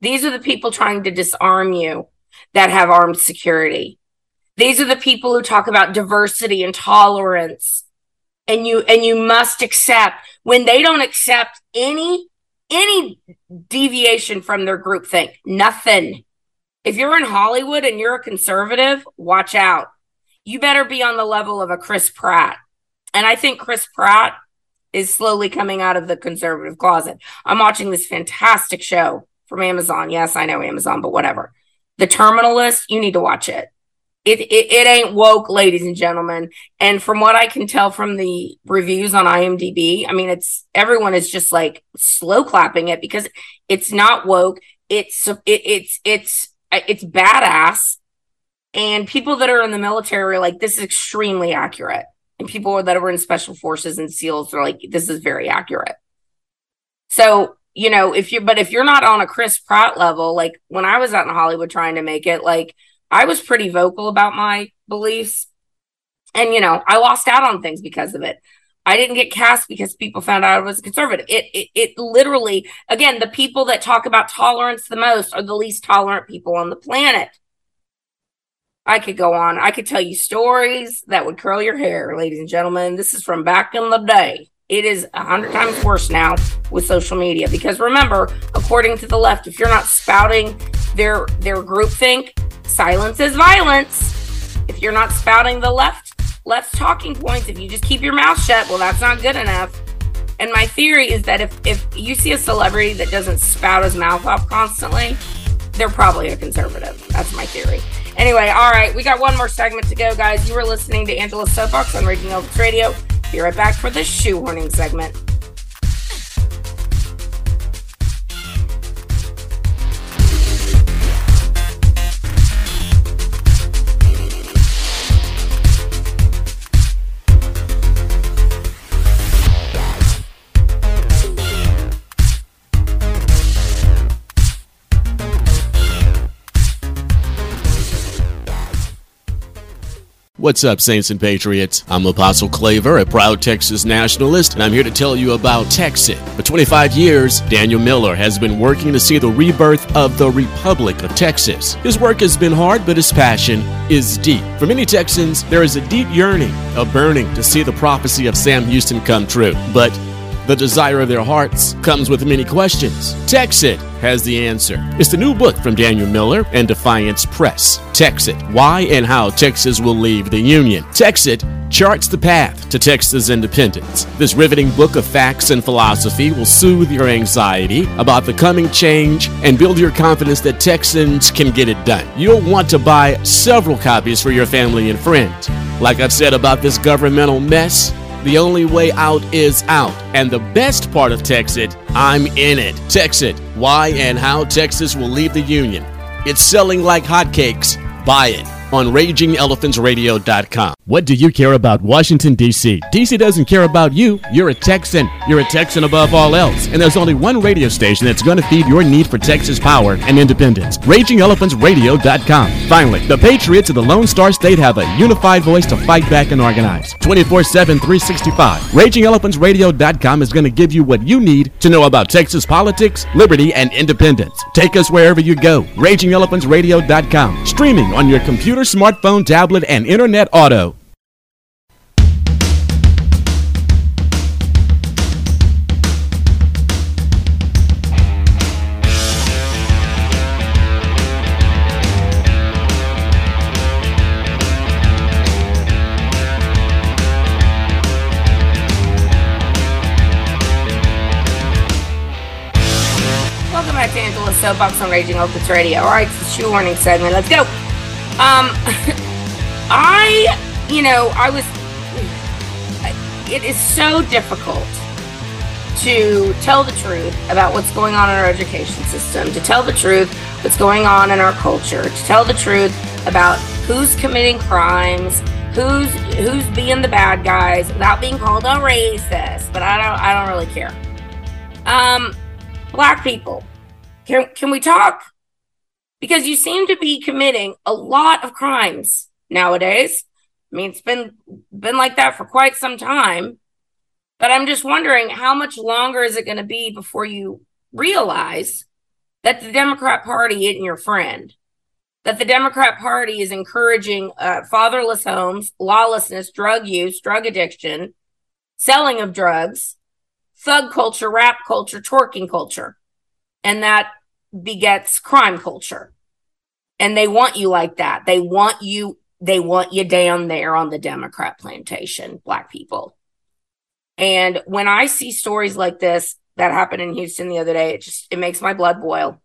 these are the people trying to disarm you that have armed security. These are the people who talk about diversity and tolerance. And you and you must accept when they don't accept any any deviation from their group think nothing. If you're in Hollywood and you're a conservative, watch out. You better be on the level of a Chris Pratt. And I think Chris Pratt is slowly coming out of the conservative closet. I'm watching this fantastic show from Amazon. Yes, I know Amazon, but whatever. The Terminal List, you need to watch it. It, it it ain't woke, ladies and gentlemen. And from what I can tell from the reviews on IMDb, I mean, it's everyone is just like slow clapping it because it's not woke. It's it, it's it's it's badass, and people that are in the military are like, this is extremely accurate. And people that were in special forces and SEALs are like, this is very accurate. So you know, if you but if you're not on a Chris Pratt level, like when I was out in Hollywood trying to make it, like I was pretty vocal about my beliefs. And you know, I lost out on things because of it. I didn't get cast because people found out I was a conservative. It, it it literally again the people that talk about tolerance the most are the least tolerant people on the planet. I could go on. I could tell you stories that would curl your hair, ladies and gentlemen. This is from back in the day. It is a hundred times worse now with social media because remember, according to the left, if you're not spouting their their groupthink, silence is violence. If you're not spouting the left left talking points, if you just keep your mouth shut, well, that's not good enough. And my theory is that if if you see a celebrity that doesn't spout his mouth off constantly, they're probably a conservative. That's my theory. Anyway, all right, we got one more segment to go, guys. You were listening to Angela's Soapbox on Raging Elephants Radio. Be right back for the shoehorning segment. What's up, Saints and Patriots? I'm Apostle Claver, a proud Texas nationalist, and I'm here to tell you about Texit. For 25 years, Daniel Miller has been working to see the rebirth of the Republic of Texas. His work has been hard, but his passion is deep. For many Texans, there is a deep yearning, a burning to see the prophecy of Sam Houston come true. But the desire of their hearts comes with many questions. Texit has the answer. It's the new book from Daniel Miller and Defiance Press. Texit Why and How Texas Will Leave the Union. Texit charts the path to Texas independence. This riveting book of facts and philosophy will soothe your anxiety about the coming change and build your confidence that Texans can get it done. You'll want to buy several copies for your family and friends. Like I've said about this governmental mess, the only way out is out. And the best part of Texit, I'm in it. Texit, why and how Texas will leave the Union. It's selling like hotcakes. Buy it on RagingElephantsRadio.com. What do you care about Washington, D.C.? D.C. doesn't care about you. You're a Texan. You're a Texan above all else. And there's only one radio station that's going to feed your need for Texas power and independence. RagingElephantsRadio.com. Finally, the Patriots of the Lone Star State have a unified voice to fight back and organize. 24 7, 365. RagingElephantsRadio.com is going to give you what you need to know about Texas politics, liberty, and independence. Take us wherever you go. RagingElephantsRadio.com. Streaming on your computer, smartphone, tablet, and internet auto. Welcome back to Angela's Soapbox on Raging Elephants Radio. All right, it's the shoe warning segment. Let's go. Um, *laughs* I, you know, I was. It is so difficult to tell the truth about what's going on in our education system, to tell the truth what's going on in our culture, to tell the truth about who's committing crimes, who's who's being the bad guys without being called a racist. But I don't I don't really care. Um, black people, can can we talk? Because you seem to be committing a lot of crimes nowadays. I mean, it's been been like that for quite some time. But I'm just wondering how much longer is it going to be before you realize that the Democrat Party isn't your friend? That the Democrat Party is encouraging uh, fatherless homes, lawlessness, drug use, drug addiction, selling of drugs, thug culture, rap culture, twerking culture. And that begets crime culture. And they want you like that. They want you, they want you down there on the Democrat plantation, black people. And when I see stories like this that happened in Houston the other day, it just it makes my blood boil.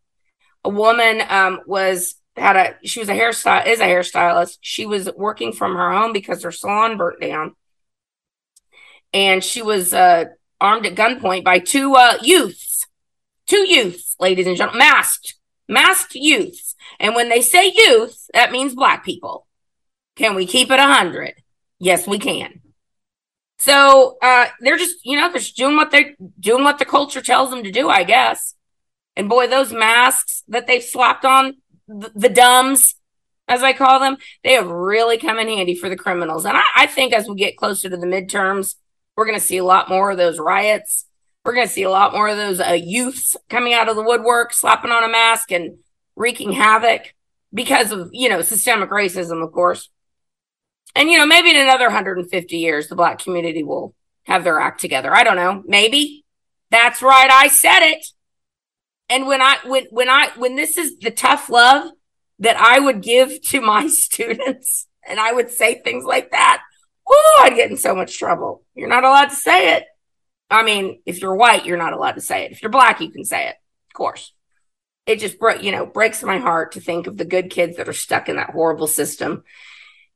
A woman um, was had a she was a hairstyle is a hairstylist. She was working from her home because her salon burnt down, and she was uh, armed at gunpoint by two uh, youths, two youths, ladies and gentlemen, masked, masked youths. And when they say youth, that means black people. Can we keep it a hundred? Yes, we can. So uh, they're just, you know, they're just doing what they're doing what the culture tells them to do, I guess. And boy, those masks that they've slapped on the, the dumbs, as I call them, they have really come in handy for the criminals. And I, I think as we get closer to the midterms, We're going to see a lot more of those riots. We're going to see a lot more of those uh, youths coming out of the woodwork, slapping on a mask and wreaking havoc because of, you know, systemic racism, of course. And, you know, maybe in another 150 years, the black community will have their act together. I don't know. Maybe. That's right. I said it. And when I, when, when I, when this is the tough love that I would give to my *laughs* students, and I would say things like that, oh, I'd get in so much trouble. You're not allowed to say it. I mean, if you're white, you're not allowed to say it. If you're black, you can say it, of course. It just, broke, you know, breaks my heart to think of the good kids that are stuck in that horrible system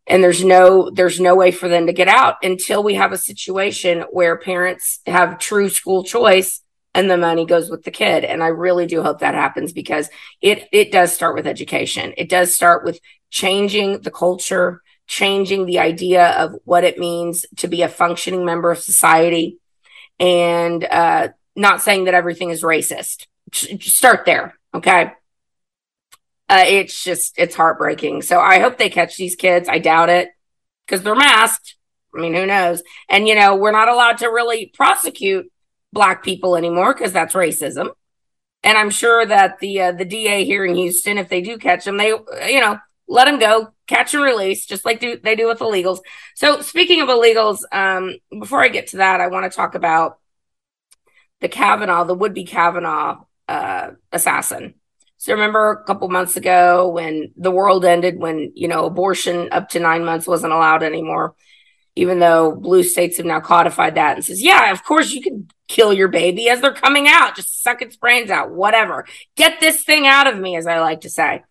and there's no there's no way for them to get out until we have a situation where parents have true school choice and the money goes with the kid and i really do hope that happens because it it does start with education it does start with changing the culture changing the idea of what it means to be a functioning member of society and uh, not saying that everything is racist Just start there okay uh, it's just it's heartbreaking. So I hope they catch these kids. I doubt it because they're masked. I mean, who knows? And you know, we're not allowed to really prosecute black people anymore because that's racism. And I'm sure that the uh, the DA here in Houston, if they do catch them, they you know let them go, catch and release, just like do, they do with illegals. So speaking of illegals, um, before I get to that, I want to talk about the Kavanaugh, the would be Kavanaugh uh, assassin. So remember a couple months ago when the world ended, when, you know, abortion up to nine months wasn't allowed anymore, even though blue states have now codified that and says, yeah, of course you can kill your baby as they're coming out. Just suck its brains out, whatever. Get this thing out of me, as I like to say.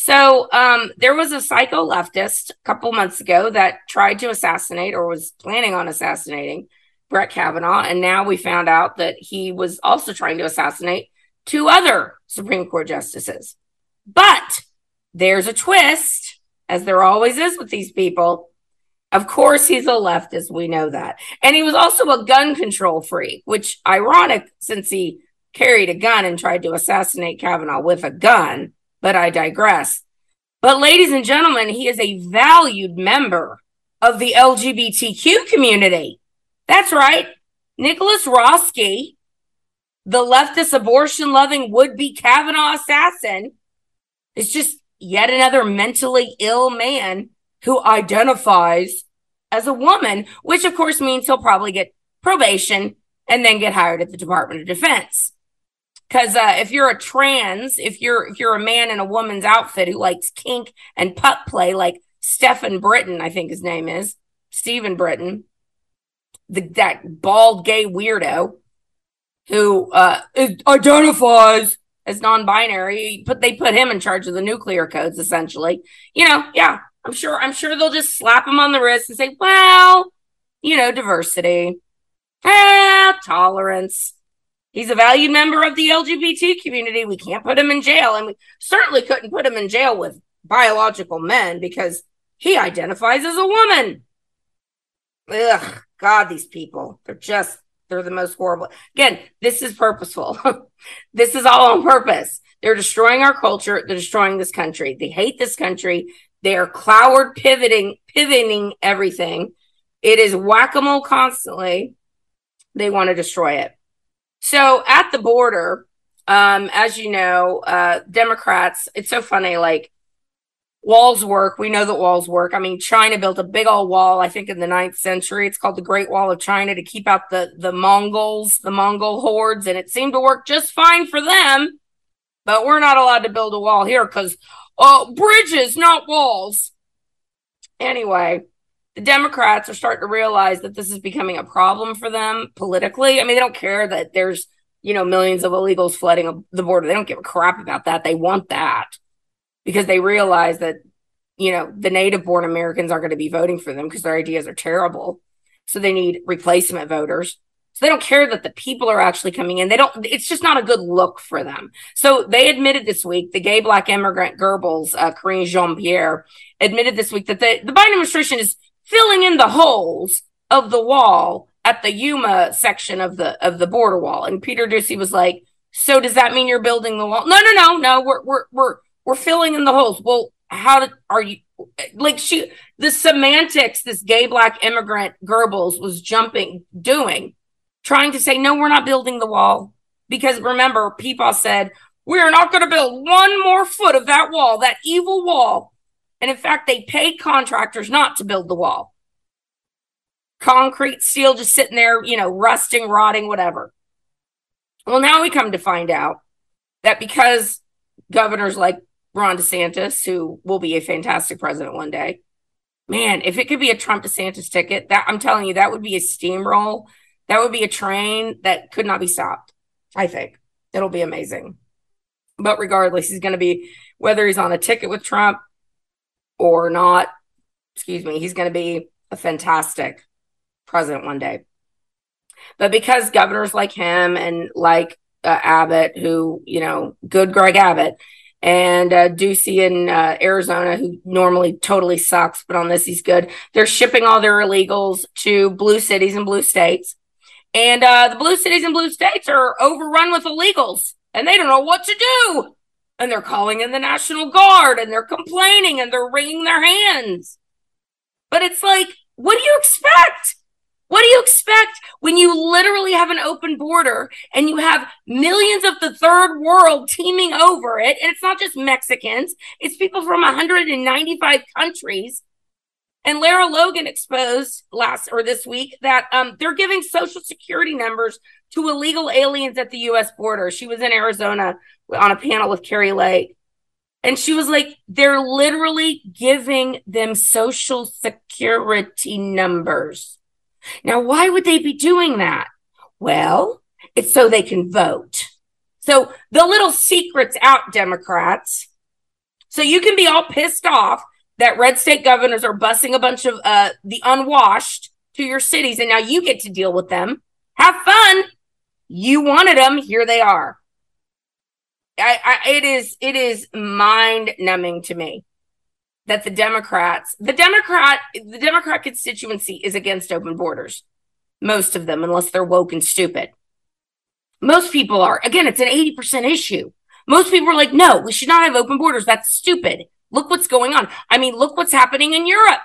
So um, there was a psycho leftist a couple months ago that tried to assassinate or was planning on assassinating Brett Kavanaugh. And now we found out that he was also trying to assassinate two other Supreme Court justices. But there's a twist, as there always is with these people. Of course, he's a leftist. We know that. And he was also a gun control freak, which ironic since he carried a gun and tried to assassinate Kavanaugh with a gun. But I digress. But ladies and gentlemen, he is a valued member of the LGBTQ community. That's right. Nicholas Roske the leftist abortion loving would be Kavanaugh assassin is just yet another mentally ill man who identifies as a woman, which of course means he'll probably get probation and then get hired at the Department of Defense. Because uh, if you're a trans, if you're if you're a man in a woman's outfit who likes kink and pup play, like Stephen Britton, I think his name is Stephen Britton, the, that bald gay weirdo, who uh, identifies as non-binary, but they put him in charge of the nuclear codes, essentially. You know, yeah, I'm sure. I'm sure they'll just slap him on the wrist and say, "Well, you know, diversity, ah, tolerance." He's a valued member of the LGBT community. We can't put him in jail, and we certainly couldn't put him in jail with biological men because he identifies as a woman. Ugh, God, these people, they're just they're the most horrible. Again, this is purposeful. *laughs* this is all on purpose. They're destroying our culture. They're destroying this country. They hate this country. They are cloud pivoting, pivoting everything. It is whack a mole constantly. They want to destroy it. So at the border, um, as you know, uh, Democrats, it's so funny. Like walls work. We know that walls work. I mean, China built a big old wall, I think in the ninth century. It's called the Great Wall of China to keep out the, the Mongols, the Mongol hordes, and it seemed to work just fine for them. But we're not allowed to build a wall here because oh, bridges, not walls. Anyway, the Democrats are starting to realize that this is becoming a problem for them politically. I mean, they don't care that there's, you know, millions of illegals flooding the border. They don't give a crap about that. They want that because they realize that you know the native born Americans aren't going to be voting for them because their ideas are terrible. So they need replacement voters. So they don't care that the people are actually coming in. They don't, it's just not a good look for them. So they admitted this week, the gay black immigrant Goebbels, uh, Karine Jean Pierre, admitted this week that the, the Biden administration is filling in the holes of the wall at the Yuma section of the of the border wall. And Peter Doocy was like, So does that mean you're building the wall? No, no, no, no. We're we're we're we're filling in the holes. Well, how did, are you like she the semantics this gay black immigrant Goebbels was jumping doing trying to say no we're not building the wall because remember people said we're not going to build one more foot of that wall that evil wall and in fact they paid contractors not to build the wall concrete steel just sitting there you know rusting rotting whatever well now we come to find out that because governors like Ron DeSantis, who will be a fantastic president one day. Man, if it could be a Trump DeSantis ticket, that I'm telling you, that would be a steamroll. That would be a train that could not be stopped. I think it'll be amazing. But regardless, he's going to be whether he's on a ticket with Trump or not. Excuse me, he's going to be a fantastic president one day. But because governors like him and like uh, Abbott, who you know, good Greg Abbott, and uh, Ducey in uh, Arizona, who normally totally sucks, but on this he's good. They're shipping all their illegals to blue cities and blue states, and uh, the blue cities and blue states are overrun with illegals, and they don't know what to do. And they're calling in the National Guard, and they're complaining, and they're wringing their hands. But it's like, what do you expect? What do you expect when you literally have an open border and you have millions of the third world teeming over it? And it's not just Mexicans, it's people from 195 countries. And Lara Logan exposed last or this week that um, they're giving social security numbers to illegal aliens at the US border. She was in Arizona on a panel with Kari Lake. And she was like, they're literally giving them social security numbers. Now, why would they be doing that? Well, it's so they can vote. So the little secret's out, Democrats. So you can be all pissed off that red state governors are busing a bunch of uh, the unwashed to your cities, and now you get to deal with them. Have fun. You wanted them. Here they are. I, I, it is it is mind numbing to me that the Democrats, the Democrat, the Democrat constituency is against open borders. Most of them, unless they're woke and stupid. Most people are. Again, it's an 80% issue. Most people are like, no, we should not have open borders. That's stupid. Look what's going on. I mean, look what's happening in Europe.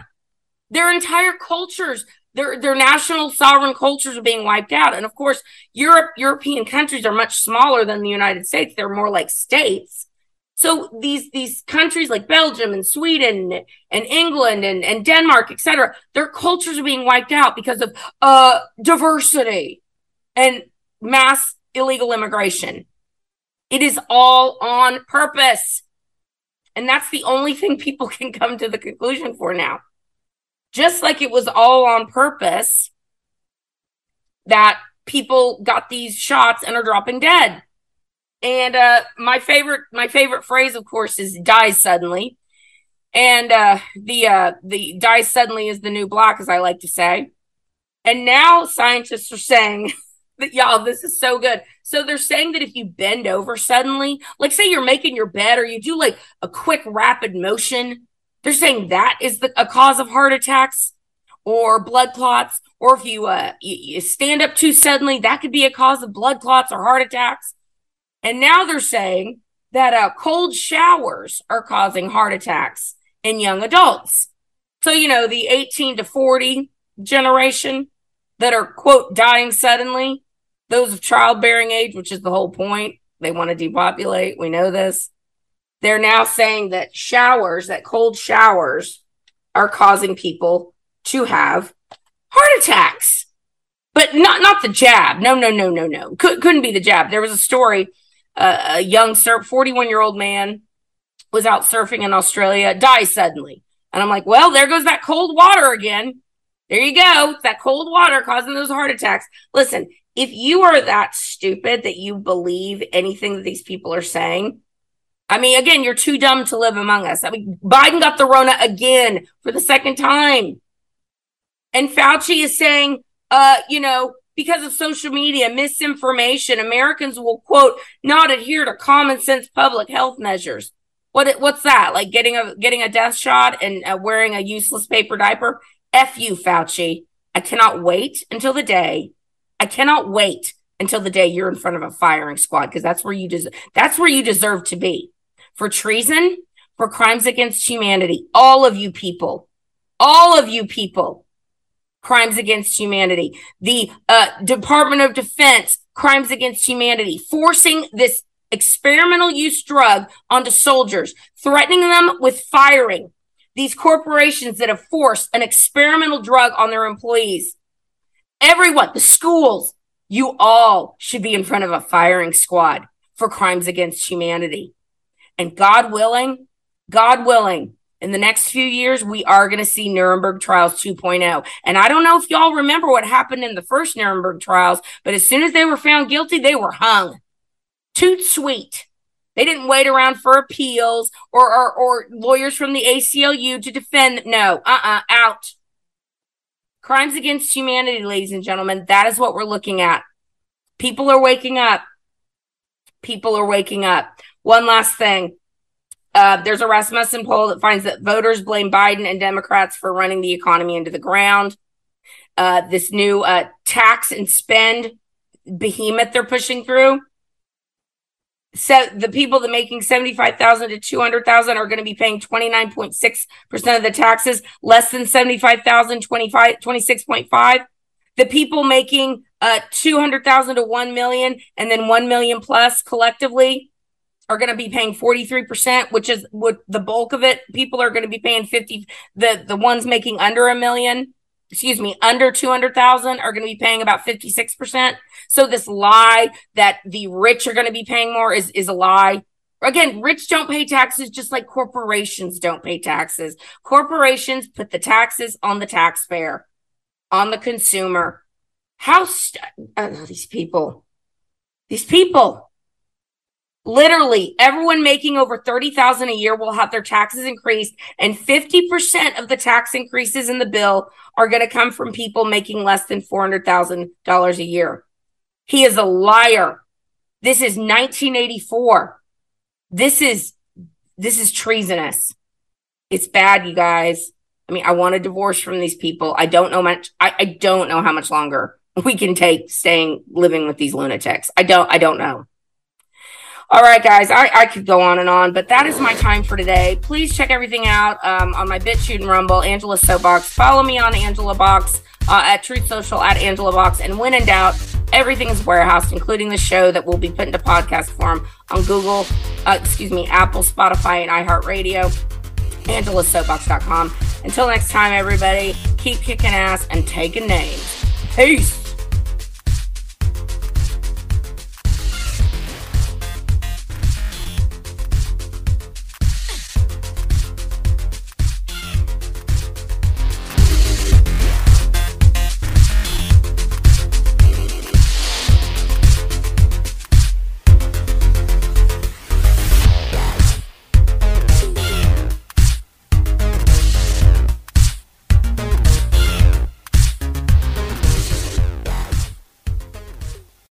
Their entire cultures, their, their national sovereign cultures are being wiped out. And of course, Europe, European countries are much smaller than the United States. They're more like states. So these these countries like Belgium and Sweden and England and, and Denmark, etc., their cultures are being wiped out because of uh, diversity and mass illegal immigration. It is all on purpose. And that's the only thing people *laughs* can come to the conclusion for now. Just like it was all on purpose that people got these shots and are dropping dead. And uh, my favorite, my favorite phrase, of course, is "dies suddenly." And uh, the uh, the "dies suddenly" is the new black, as I like to say. And now scientists are saying *laughs* that y'all, this is so good. So they're saying that if you bend over suddenly, like say you're making your bed or you do like a quick rapid motion, they're saying that is the, a cause of heart attacks or blood clots. Or if you, uh, you, you stand up too suddenly, that could be a cause of blood clots or heart attacks. And now they're saying that uh, cold showers are causing heart attacks in young adults. So, you know, the 18 to 40 generation that are, quote, dying suddenly, those of childbearing age, which is the whole point. They want to depopulate. We know this. They're now saying that showers, that cold showers, are causing people to have heart attacks. But not not the jab. No, no, no, no, no. Could, couldn't be the jab. There was a story uh, a young surf, 41 year old man was out surfing in Australia, dies suddenly. And I'm like, well, there goes that cold water again. There you go. That cold water causing those heart attacks. Listen, if you are that stupid that you believe anything that these people are saying, I mean, again, you're too dumb to live among us. I mean, Biden got the Rona again for the second time. And Fauci is saying, uh, you know, because of social media, misinformation, Americans will quote not adhere to common sense public health measures. What what's that? Like getting a getting a death shot and uh, wearing a useless paper diaper? F you, Fauci. I cannot wait until the day. I cannot wait until the day you're in front of a firing squad because that's where you des- that's where you deserve to be for treason, for crimes against humanity. All of you people, all of you people, crimes against humanity. The uh, Department of Defense, crimes against humanity, forcing this experimental use drug onto soldiers, threatening them with firing. These corporations that have forced an experimental drug on their employees. Everyone, the schools, you all should be in front of a firing squad for crimes against humanity. And God willing, God willing, in the next few years, we are going to see Nuremberg trials 2.0. And I don't know if y'all remember what happened in the first Nuremberg trials, but as soon as they were found guilty, they were hung. Toot sweet. They didn't wait around for appeals or, or, or lawyers from the ACLU to defend. No, uh-uh, out. Crimes against humanity, ladies and gentlemen. That is what we're looking at. People are waking up. People are waking up. One last thing. Uh, there's a Rasmussen poll that finds that voters blame Biden and Democrats for running the economy into the ground. Uh, this new uh, tax and spend behemoth they're pushing through so the people that making 75,000 to 200,000 are going to be paying 29.6% of the taxes, less than 75,000, 25, 26.5. The people making uh 200,000 to 1 million and then 1 million plus collectively are going to be paying 43%, which is what the bulk of it. People are going to be paying 50 the the ones making under a million excuse me, under 200,000 are going to be paying about 56%. So this lie that the rich are going to be paying more is, is a lie. Again, rich don't pay taxes just like corporations don't pay taxes. Corporations put the taxes on the taxpayer, on the consumer. How st- oh, these people, these people, literally everyone making over 30,000 a year will have their taxes increased and 50% of the tax increases in the bill are going to come from people making less than $400,000 a year. He is a liar. This is 1984. This is this is treasonous. It's bad, you guys. I mean, I want a divorce from these people. I don't know much I, I don't know how much longer we can take staying living with these lunatics. I don't I don't know. All right, guys, I, I could go on and on, but that is my time for today. Please check everything out um, on my BitChute and Rumble, Angela Soapbox. Follow me on Angela Box uh, at Truth Social at Angela Box. And when in doubt, everything is warehoused, including the show that will be put into podcast form on Google, uh, excuse me, Apple, Spotify, and iHeartRadio. AngelaSoapbox.com. Until next time, everybody, keep kicking ass and taking names. Peace.